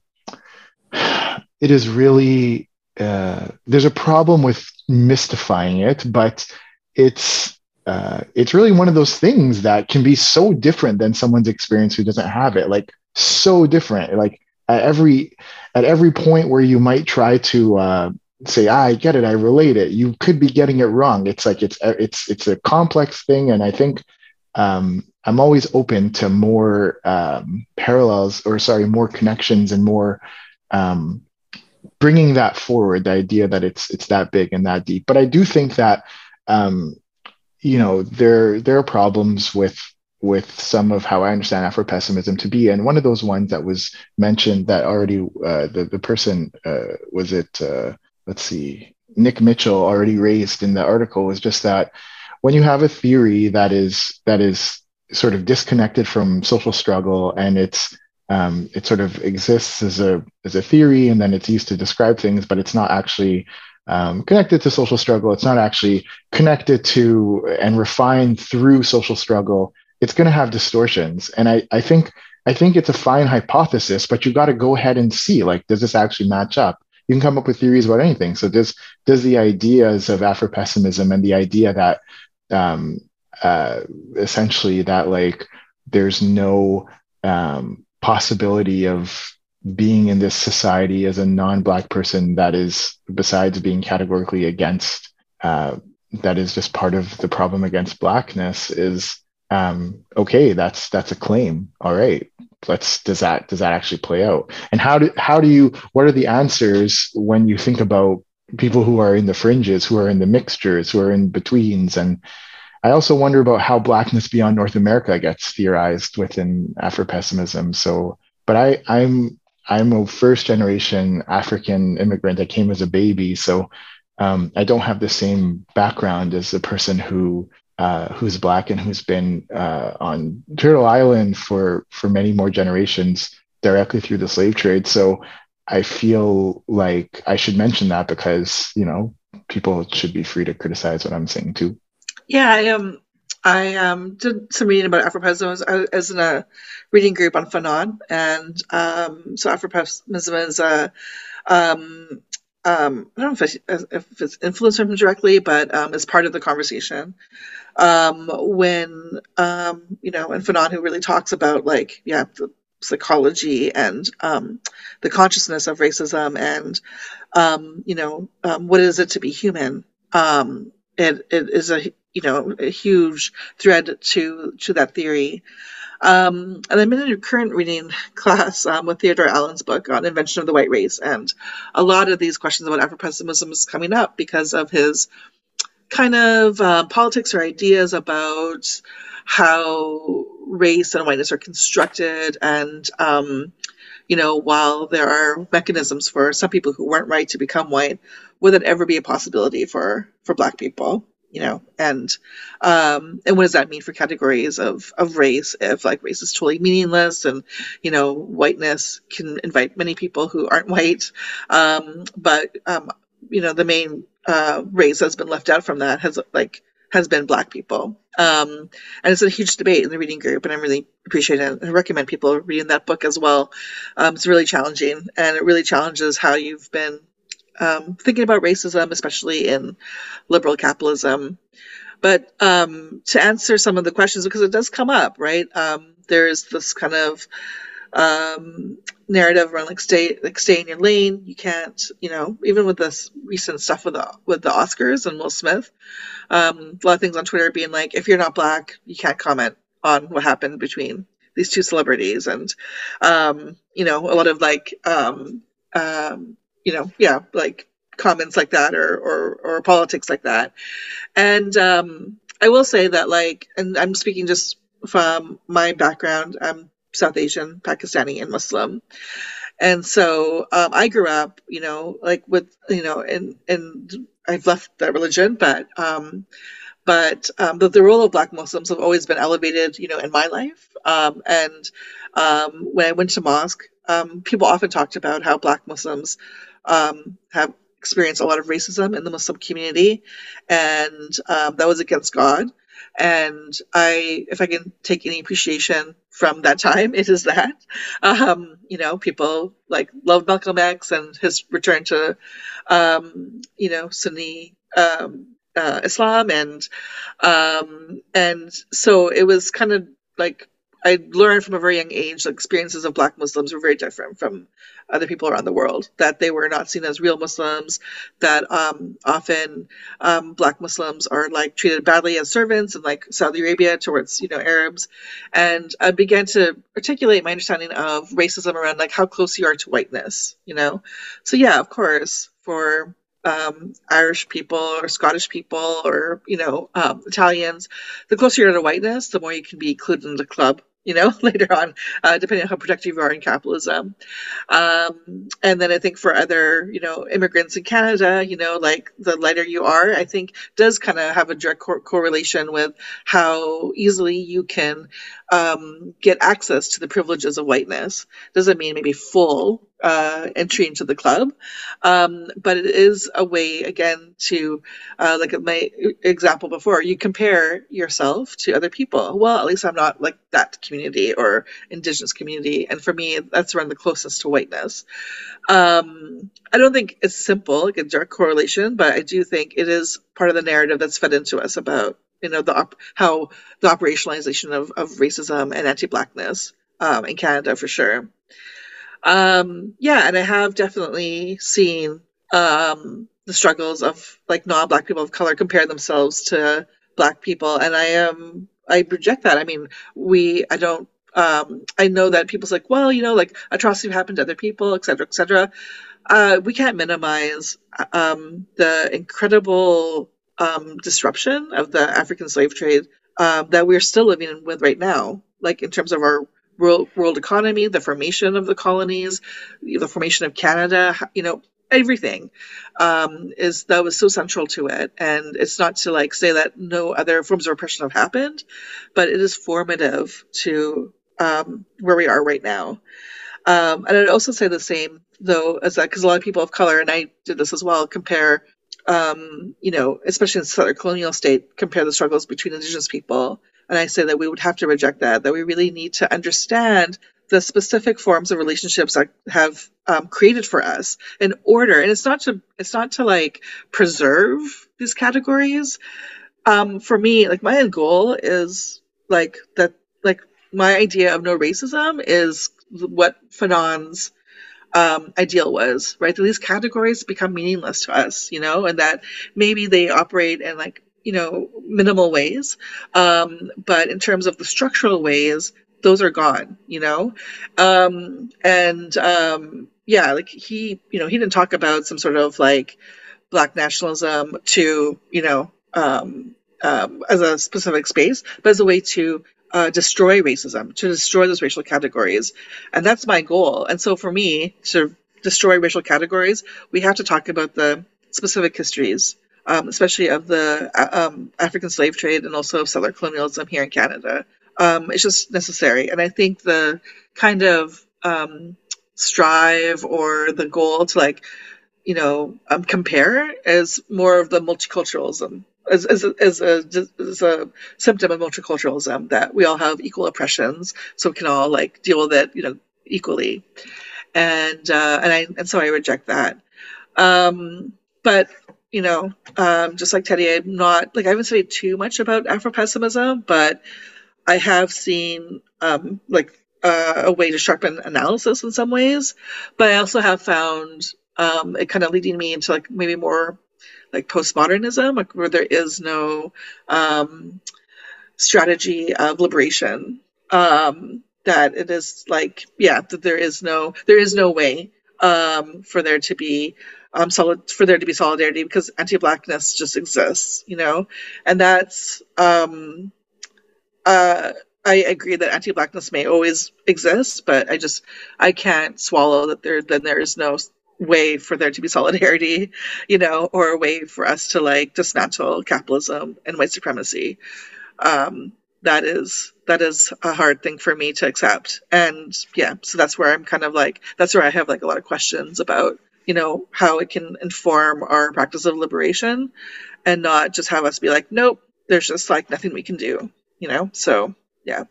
it is really, uh, there's a problem with mystifying it, but it's, uh, it's really one of those things that can be so different than someone's experience who doesn't have it, like so different. Like at every, at every point where you might try to, uh, say ah, i get it i relate it you could be getting it wrong it's like it's it's it's a complex thing and i think um, i'm always open to more um, parallels or sorry more connections and more um, bringing that forward the idea that it's it's that big and that deep but i do think that um, you know there there are problems with with some of how I understand Afro pessimism to be. And one of those ones that was mentioned that already uh, the the person uh, was it uh, let's see, Nick Mitchell already raised in the article was just that when you have a theory that is that is sort of disconnected from social struggle and it's um, it sort of exists as a as a theory and then it's used to describe things, but it's not actually um, connected to social struggle. It's not actually connected to and refined through social struggle. It's going to have distortions, and I I think I think it's a fine hypothesis, but you got to go ahead and see like does this actually match up? You can come up with theories about anything. So does does the ideas of Afro pessimism and the idea that um, uh, essentially that like there's no um, possibility of being in this society as a non-black person that is besides being categorically against uh, that is just part of the problem against blackness is um, okay that's that's a claim all right let's does that does that actually play out? And how do how do you what are the answers when you think about people who are in the fringes who are in the mixtures who are in betweens? And i also wonder about how blackness beyond north america gets theorized within afro-pessimism. So but i i'm i'm a first generation african immigrant. That came as a baby. So um, i don't have the same background as the person who uh, who's black and who's been uh, on Turtle Island for for many more generations directly through the slave trade. So I feel like I should mention that because you know people should be free to criticize what I'm saying too. Yeah, I um I um did some reading about Afropessimism as in a reading group on Fanon, and um so Afropessimism is a um um, I don't know if, if it's influenced him directly, but um, as part of the conversation um, when um, you know, and Fanon who really talks about like yeah the psychology and um, the consciousness of racism and um, you know um, what is it to be human. Um, it, it is a you know a huge thread to to that theory. Um, and I'm in a current reading class um, with Theodore Allen's book on invention of the white race, and a lot of these questions about Afro-pessimism is coming up because of his kind of uh, politics or ideas about how race and whiteness are constructed, and um, you know, while there are mechanisms for some people who weren't white to become white, would it ever be a possibility for for Black people? you know and um and what does that mean for categories of of race if like race is totally meaningless and you know whiteness can invite many people who aren't white um but um you know the main uh race that's been left out from that has like has been black people um and it's a huge debate in the reading group and i'm really appreciating it i recommend people reading that book as well um it's really challenging and it really challenges how you've been um, thinking about racism, especially in liberal capitalism. But um, to answer some of the questions, because it does come up, right? Um, there's this kind of um, narrative around like stay like stay in your lane. You can't, you know, even with this recent stuff with the with the Oscars and Will Smith, um, a lot of things on Twitter being like, if you're not black, you can't comment on what happened between these two celebrities, and um, you know, a lot of like um, um, you know, yeah, like comments like that or or, or politics like that. And um, I will say that like, and I'm speaking just from my background. I'm South Asian, Pakistani, and Muslim. And so um, I grew up, you know, like with, you know, and and I've left that religion, but um, but um, the, the role of Black Muslims have always been elevated, you know, in my life. Um, and um, when I went to mosque, um, people often talked about how Black Muslims um, have experienced a lot of racism in the Muslim community, and um, that was against God. And I, if I can take any appreciation from that time, it is that. Um, you know, people like loved Malcolm X and his return to, um, you know, Sunni um, uh, Islam, and um, and so it was kind of like I learned from a very young age the experiences of Black Muslims were very different from other people around the world. That they were not seen as real Muslims. That um, often um, Black Muslims are like treated badly as servants in like Saudi Arabia towards you know Arabs, and I began to articulate my understanding of racism around like how close you are to whiteness. You know, so yeah, of course, for um, Irish people or Scottish people or you know um, Italians, the closer you're to whiteness, the more you can be included in the club you know, later on, uh, depending on how protective you are in capitalism. Um, and then I think for other, you know, immigrants in Canada, you know, like the lighter you are, I think does kind of have a direct cor- correlation with how easily you can um, get access to the privileges of whiteness. Doesn't mean maybe full uh, entry into the club. Um, but it is a way, again, to, uh, like my example before, you compare yourself to other people. Well, at least I'm not like that community or indigenous community. And for me, that's around the closest to whiteness. Um, I don't think it's simple, like a direct correlation, but I do think it is part of the narrative that's fed into us about, you know, the op- how the operationalization of, of racism and anti-blackness um, in Canada for sure. Um, yeah, and I have definitely seen um, the struggles of like non-black people of color compare themselves to black people, and I am I reject that. I mean, we I don't um, I know that people's like, well, you know, like atrocity happened to other people, et cetera, et cetera. Uh, we can't minimize um, the incredible um, disruption of the African slave trade um, that we're still living with right now, like in terms of our world, world economy, the formation of the colonies, the formation of Canada, you know, everything um, is that was so central to it. And it's not to like say that no other forms of oppression have happened, but it is formative to um, where we are right now. Um, and I'd also say the same though as that because a lot of people of color, and I did this as well, compare. Um, you know, especially in the Southern colonial state, compare the struggles between Indigenous people and I say that we would have to reject that, that we really need to understand the specific forms of relationships that have um, created for us in order. And it's not to, it's not to like preserve these categories. Um, for me, like my goal is like that, like my idea of no racism is what Fanon's um, ideal was, right? That these categories become meaningless to us, you know, and that maybe they operate in like you know, minimal ways. Um, but in terms of the structural ways, those are gone, you know? Um, and um, yeah, like he, you know, he didn't talk about some sort of like black nationalism to, you know, um, um, as a specific space, but as a way to uh, destroy racism, to destroy those racial categories. And that's my goal. And so for me, to destroy racial categories, we have to talk about the specific histories, um, especially of the uh, um, African slave trade and also of settler colonialism here in Canada. Um, it's just necessary. And I think the kind of um, strive or the goal to like, you know, um, compare is more of the multiculturalism as, as, as, a, as a symptom of multiculturalism that we all have equal oppressions, so we can all like deal with it, you know, equally. And uh, and I and so I reject that. Um, but you know, um, just like Teddy, I'm not like I haven't studied too much about Afro pessimism, but I have seen um, like uh, a way to sharpen analysis in some ways. But I also have found um, it kind of leading me into like maybe more like postmodernism, where there is no um, strategy of liberation. Um, that it is like, yeah, that there is no there is no way um, for there to be um, solid for there to be solidarity because anti-blackness just exists, you know, and that's um, uh, I agree that anti-blackness may always exist, but I just I can't swallow that there then there is no way for there to be solidarity, you know, or a way for us to like dismantle capitalism and white supremacy. Um, that is that is a hard thing for me to accept. And yeah, so that's where I'm kind of like that's where I have like a lot of questions about, you know, how it can inform our practice of liberation and not just have us be like, nope, there's just like nothing we can do, you know? So yeah.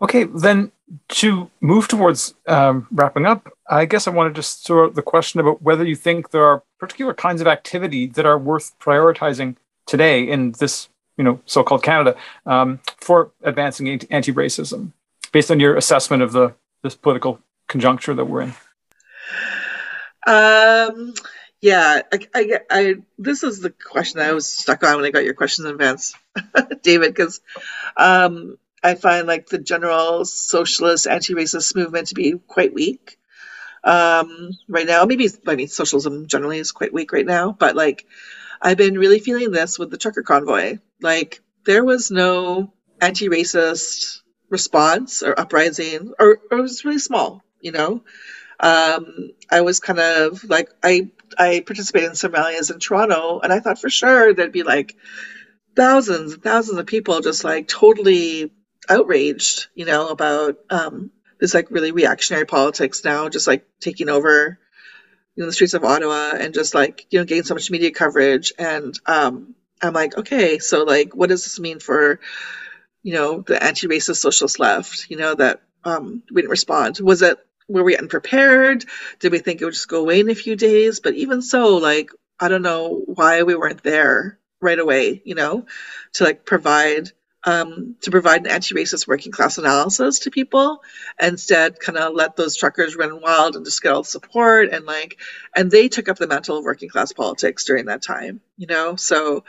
Okay, then to move towards um, wrapping up, I guess I wanted to start the question about whether you think there are particular kinds of activity that are worth prioritizing today in this, you know, so-called Canada um, for advancing anti-racism, based on your assessment of the this political conjuncture that we're in. Um, yeah, I, I, I, this is the question I was stuck on when I got your questions in advance, David, because um, I find like the general socialist, anti-racist movement to be quite weak um, right now. Maybe I mean socialism generally is quite weak right now, but like I've been really feeling this with the trucker convoy. Like there was no anti-racist response or uprising, or, or it was really small. You know, um, I was kind of like I I participated in some rallies in Toronto, and I thought for sure there'd be like thousands and thousands of people just like totally outraged, you know, about um, this like really reactionary politics now, just like taking over, you know, the streets of Ottawa and just like you know getting so much media coverage. And um, I'm like, okay, so like, what does this mean for, you know, the anti-racist socialist left? You know, that um, we didn't respond. Was it were we unprepared? Did we think it would just go away in a few days? But even so, like, I don't know why we weren't there right away, you know, to like provide um, to provide an anti-racist working class analysis to people instead kind of let those truckers run wild and just get all the support and like and they took up the mantle of working class politics during that time you know? So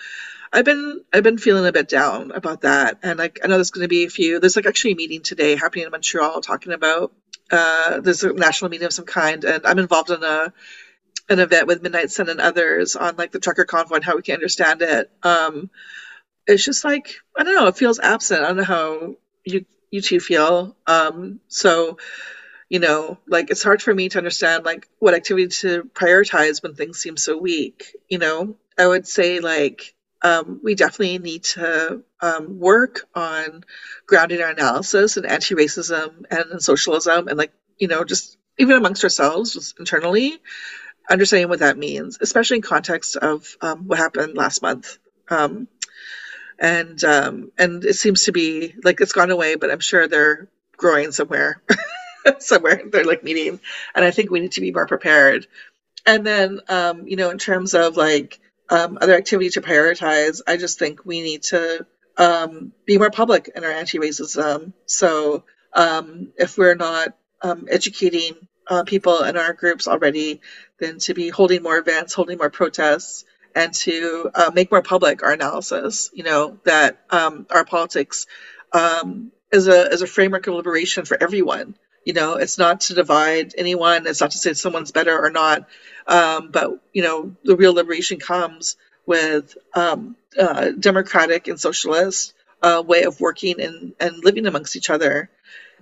i've been i've been feeling a bit down about that. And like i know there's going to be a few there's like actually a meeting today happening in montreal talking about uh, there's a national meeting of some kind and i'm involved in a an event with midnight sun and others on like the trucker convoy and how we can understand it. Um, it's just like I don't know. It feels absent. I don't know how you you two feel. Um, so you know, like it's hard for me to understand like what activity to prioritize when things seem so weak. You know, I would say like um, we definitely need to um, work on grounding our analysis in anti-racism and in socialism and like you know just even amongst ourselves just internally understanding what that means especially in context of um, what happened last month um, and um, and it seems to be like it's gone away, but I'm sure they're growing somewhere, somewhere they're like meeting, and I think we need to be more prepared. And then um, you know, in terms of like um, other activity to prioritize, I just think we need to um, be more public in our anti-racism. So um, if we're not um, educating uh, people in our groups already, then to be holding more events, holding more protests, and to uh, make more public our analysis. You know that um, our politics um, is a is a framework of liberation for everyone. You know, it's not to divide anyone. It's not to say someone's better or not. Um, but you know, the real liberation comes with um, uh, democratic and socialist uh, way of working and, and living amongst each other,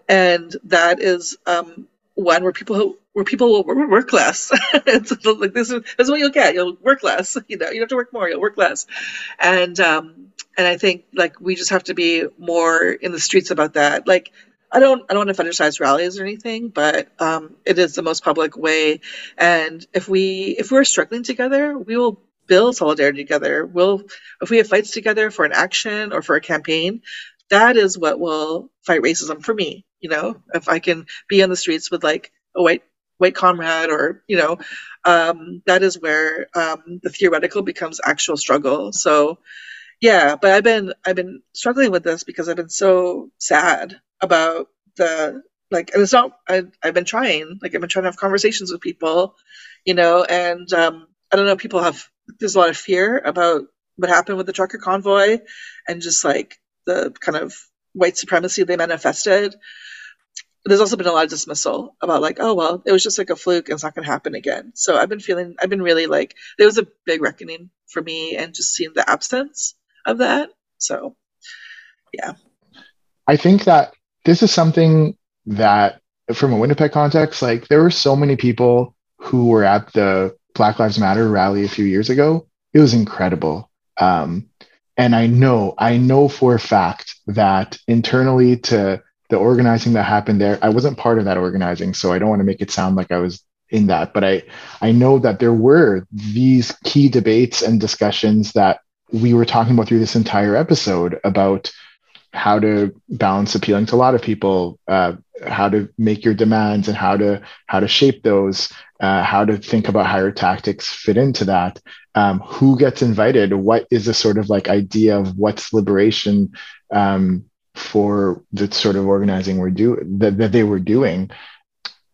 and that is um, one where people where people will work less. it's like this is this is what you'll get. You'll work less. You know, you have to work more. You'll work less, and um, and I think like we just have to be more in the streets about that. Like I don't I don't want to fetishize rallies or anything, but um, it is the most public way. And if we if we're struggling together, we will build solidarity together. We'll if we have fights together for an action or for a campaign, that is what will fight racism for me. You know, if I can be on the streets with like a white white comrade or you know um, that is where um, the theoretical becomes actual struggle. So yeah but i've been i've been struggling with this because i've been so sad about the like and it's not I, i've been trying like i've been trying to have conversations with people you know and um, i don't know people have there's a lot of fear about what happened with the trucker convoy and just like the kind of white supremacy they manifested there's also been a lot of dismissal about like, oh well, it was just like a fluke and it's not going to happen again. So I've been feeling, I've been really like, there was a big reckoning for me and just seeing the absence of that. So, yeah. I think that this is something that, from a Winnipeg context, like there were so many people who were at the Black Lives Matter rally a few years ago. It was incredible. Um, and I know, I know for a fact that internally to the organizing that happened there, I wasn't part of that organizing, so I don't want to make it sound like I was in that, but I I know that there were these key debates and discussions that we were talking about through this entire episode about how to balance appealing to a lot of people, uh, how to make your demands and how to how to shape those, uh, how to think about your tactics fit into that. Um, who gets invited? What is the sort of like idea of what's liberation? Um, for the sort of organizing we're do that, that they were doing.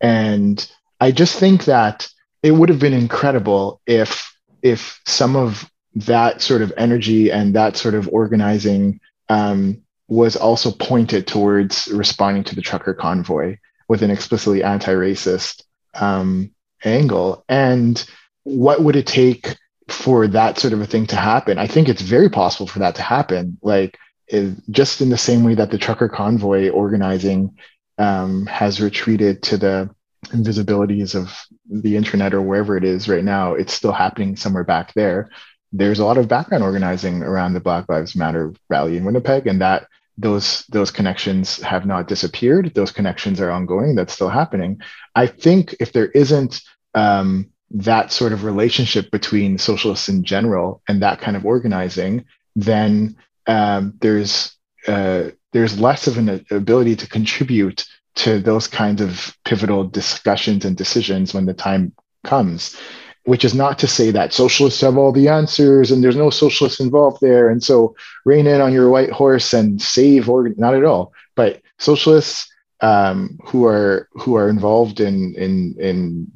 And I just think that it would have been incredible if if some of that sort of energy and that sort of organizing um, was also pointed towards responding to the trucker convoy with an explicitly anti-racist um, angle. And what would it take for that sort of a thing to happen? I think it's very possible for that to happen. Like is just in the same way that the trucker convoy organizing um, has retreated to the invisibilities of the internet or wherever it is right now, it's still happening somewhere back there. There's a lot of background organizing around the Black Lives Matter rally in Winnipeg, and that those those connections have not disappeared. Those connections are ongoing. That's still happening. I think if there isn't um, that sort of relationship between socialists in general and that kind of organizing, then um, there's uh, there's less of an ability to contribute to those kinds of pivotal discussions and decisions when the time comes which is not to say that socialists have all the answers and there's no socialists involved there. And so rein in on your white horse and save or not at all but socialists um, who are who are involved in in in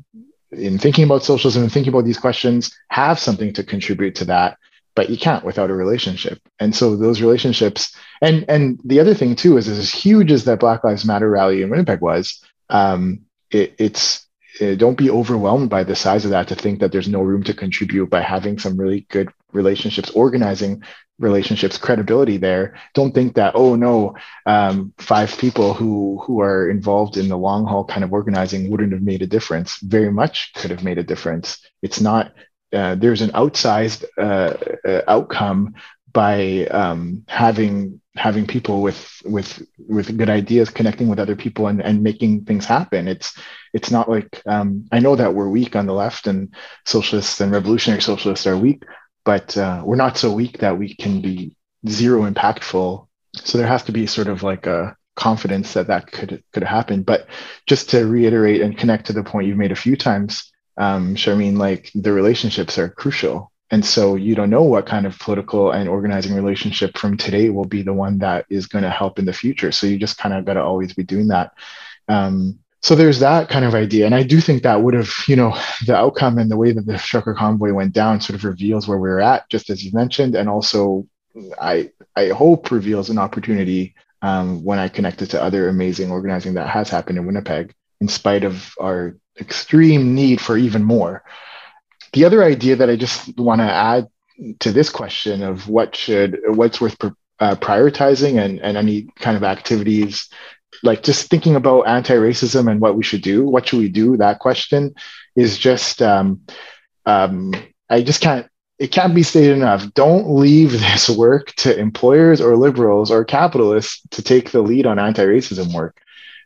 in thinking about socialism and thinking about these questions have something to contribute to that but you can't without a relationship. And so those relationships and and the other thing too is as huge as that black lives matter rally in winnipeg was um, it, it's it, don't be overwhelmed by the size of that to think that there's no room to contribute by having some really good relationships organizing relationships credibility there. Don't think that oh no um, five people who who are involved in the long haul kind of organizing wouldn't have made a difference. Very much could have made a difference. It's not uh, there's an outsized uh, uh, outcome by um, having having people with with with good ideas connecting with other people and, and making things happen. It's it's not like um, i know that we're weak on the left and socialists and revolutionary socialists are weak but uh, we're not so weak that we can be zero impactful. So there has to be sort of like a confidence that that could could happen. But just to reiterate and connect to the point you've made a few times um, Sharmeen, like the relationships are crucial. And so you don't know what kind of political and organizing relationship from today will be the one that is going to help in the future. So you just kind of got to always be doing that. Um, so there's that kind of idea and i do think that would have you know the outcome and the way that the trucker convoy went down sort of reveals where we're at just as you mentioned and also i i hope reveals an opportunity um, when i connect it to other amazing organizing that has happened in winnipeg in spite of our extreme need for even more. The other idea that i just want to add to this question of what should what's worth uh, prioritizing and, and any kind of activities like just thinking about anti-racism and what we should do what should we do? That question is just um, um, i just can't it can't be stated enough. Don't leave this work to employers or liberals or capitalists to take the lead on anti-racism work.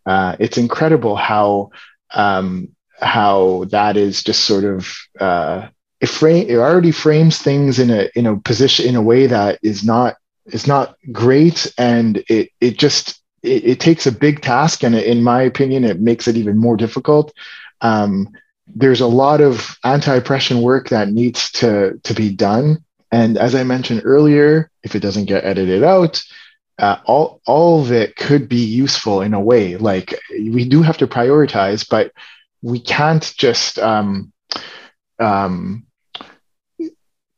Uh, it's incredible how um, how that is just sort of uh, it frame it already frames things in a in a position in a way that is not is not great. And it it just it, it takes a big task. And in my opinion it makes it even more difficult. Um, there's a lot of anti-oppression work that needs to to be done. And as i mentioned earlier if it doesn't get edited out uh, all all of it could be useful in a way. Like we do have to prioritize but we can't just um, um,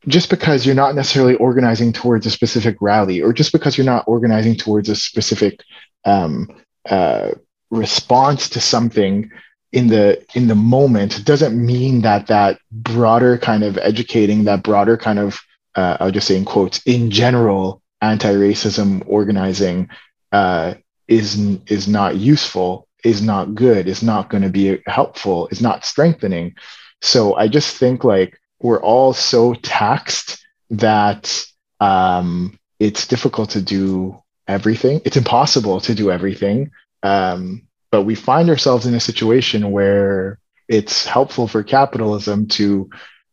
just because you're not necessarily organizing towards a specific rally or just because you're not organizing towards a specific um, uh, response to something in the in the moment doesn't mean that that broader kind of educating that broader kind of uh, i'll just say in quotes in general anti-racism organizing uh, is is not useful is not good is not going to be helpful is not strengthening so i just think like we're all so taxed that um, it's difficult to do everything. It's impossible to do everything. Um, but we find ourselves in a situation where it's helpful for capitalism to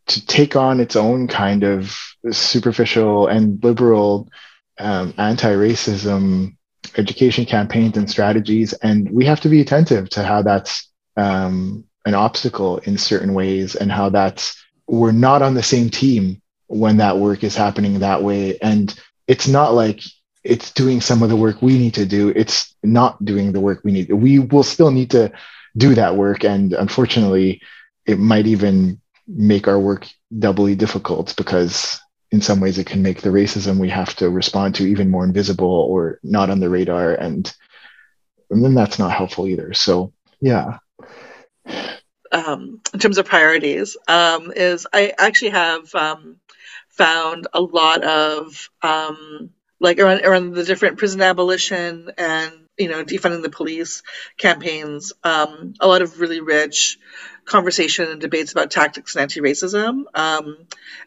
to take on its own kind of superficial and liberal um, anti-racism education campaigns and strategies, and we have to be attentive to how that's um, an obstacle in certain ways, and how that's we're not on the same team when that work is happening that way. And it's not like it's doing some of the work we need to do. It's not doing the work we need. We will still need to do that work. And unfortunately, it might even make our work doubly difficult because in some ways it can make the racism we have to respond to even more invisible or not on the radar. And, and then that's not helpful either. So yeah, um, in terms of priorities um, is I actually have um, found a lot of um, like around, around the different prison abolition and you know defunding the police campaigns um, a lot of really rich conversation and debates about tactics and anti-racism um,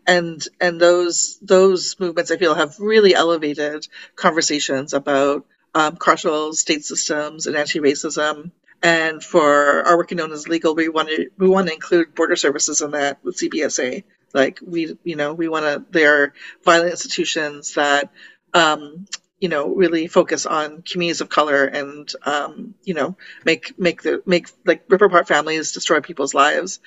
and and those those movements i feel have really elevated conversations about um, carceral state systems and anti-racism and for our work in No One Is Illegal, we want to we want to include border services in that with CBSA. Like we, you know, we want to. They're violent institutions that, um, you know, really focus on communities of color and, um, you know, make make the make like rip apart families, destroy people's lives.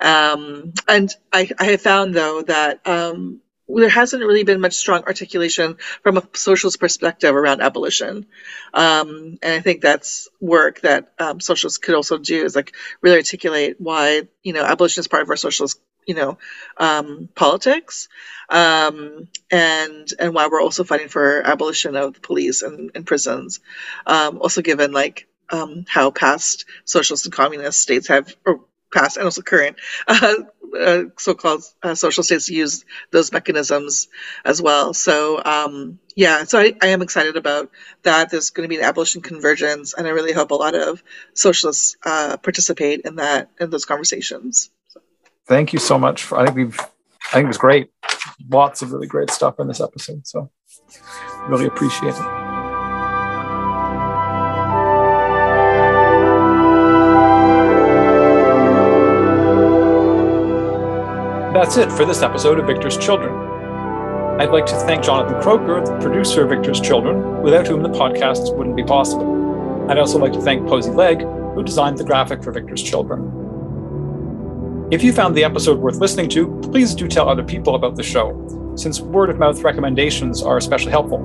Um, and I, I have found though that um, there hasn't really been much strong articulation from a socialist perspective around abolition. Um, and I think that's work that um, socialists could also do is like really articulate why, you know, abolition is part of our socialist, you know, um, politics. Um, and, and why we're also fighting for abolition of the police and, and prisons. Um, also given like, um, how past socialist and communist states have, or past and also current uh, uh, so-called uh, social states use those mechanisms as well. So um, yeah, so I, I, am excited about that. There's going to be an abolition convergence, and I really hope a lot of socialists uh, participate in that in those conversations. Thank you so much. For, I think we've I think it was great. Lots of really great stuff in this episode. So really appreciate it. That's it for this episode of Victor's Children. I'd like to thank Jonathan Croker, the producer of Victor's Children, without whom the podcast wouldn't be possible. I'd also like to thank Posey Legg, who designed the graphic for Victor's Children. If you found the episode worth listening to, please do tell other people about the show, since word of mouth recommendations are especially helpful.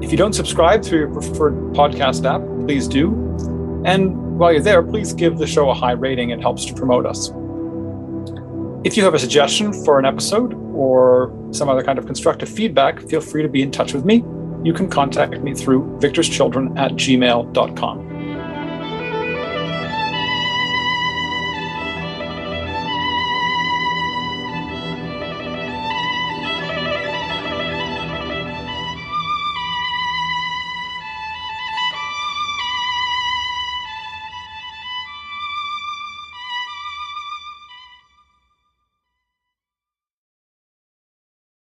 If you don't subscribe through your preferred podcast app, please do. And While you're there, please give the show a high rating, it helps to promote us. If you have a suggestion for an episode or some other kind of constructive feedback, feel free to be in touch with me. You can contact me through victorschildren at gmail.com.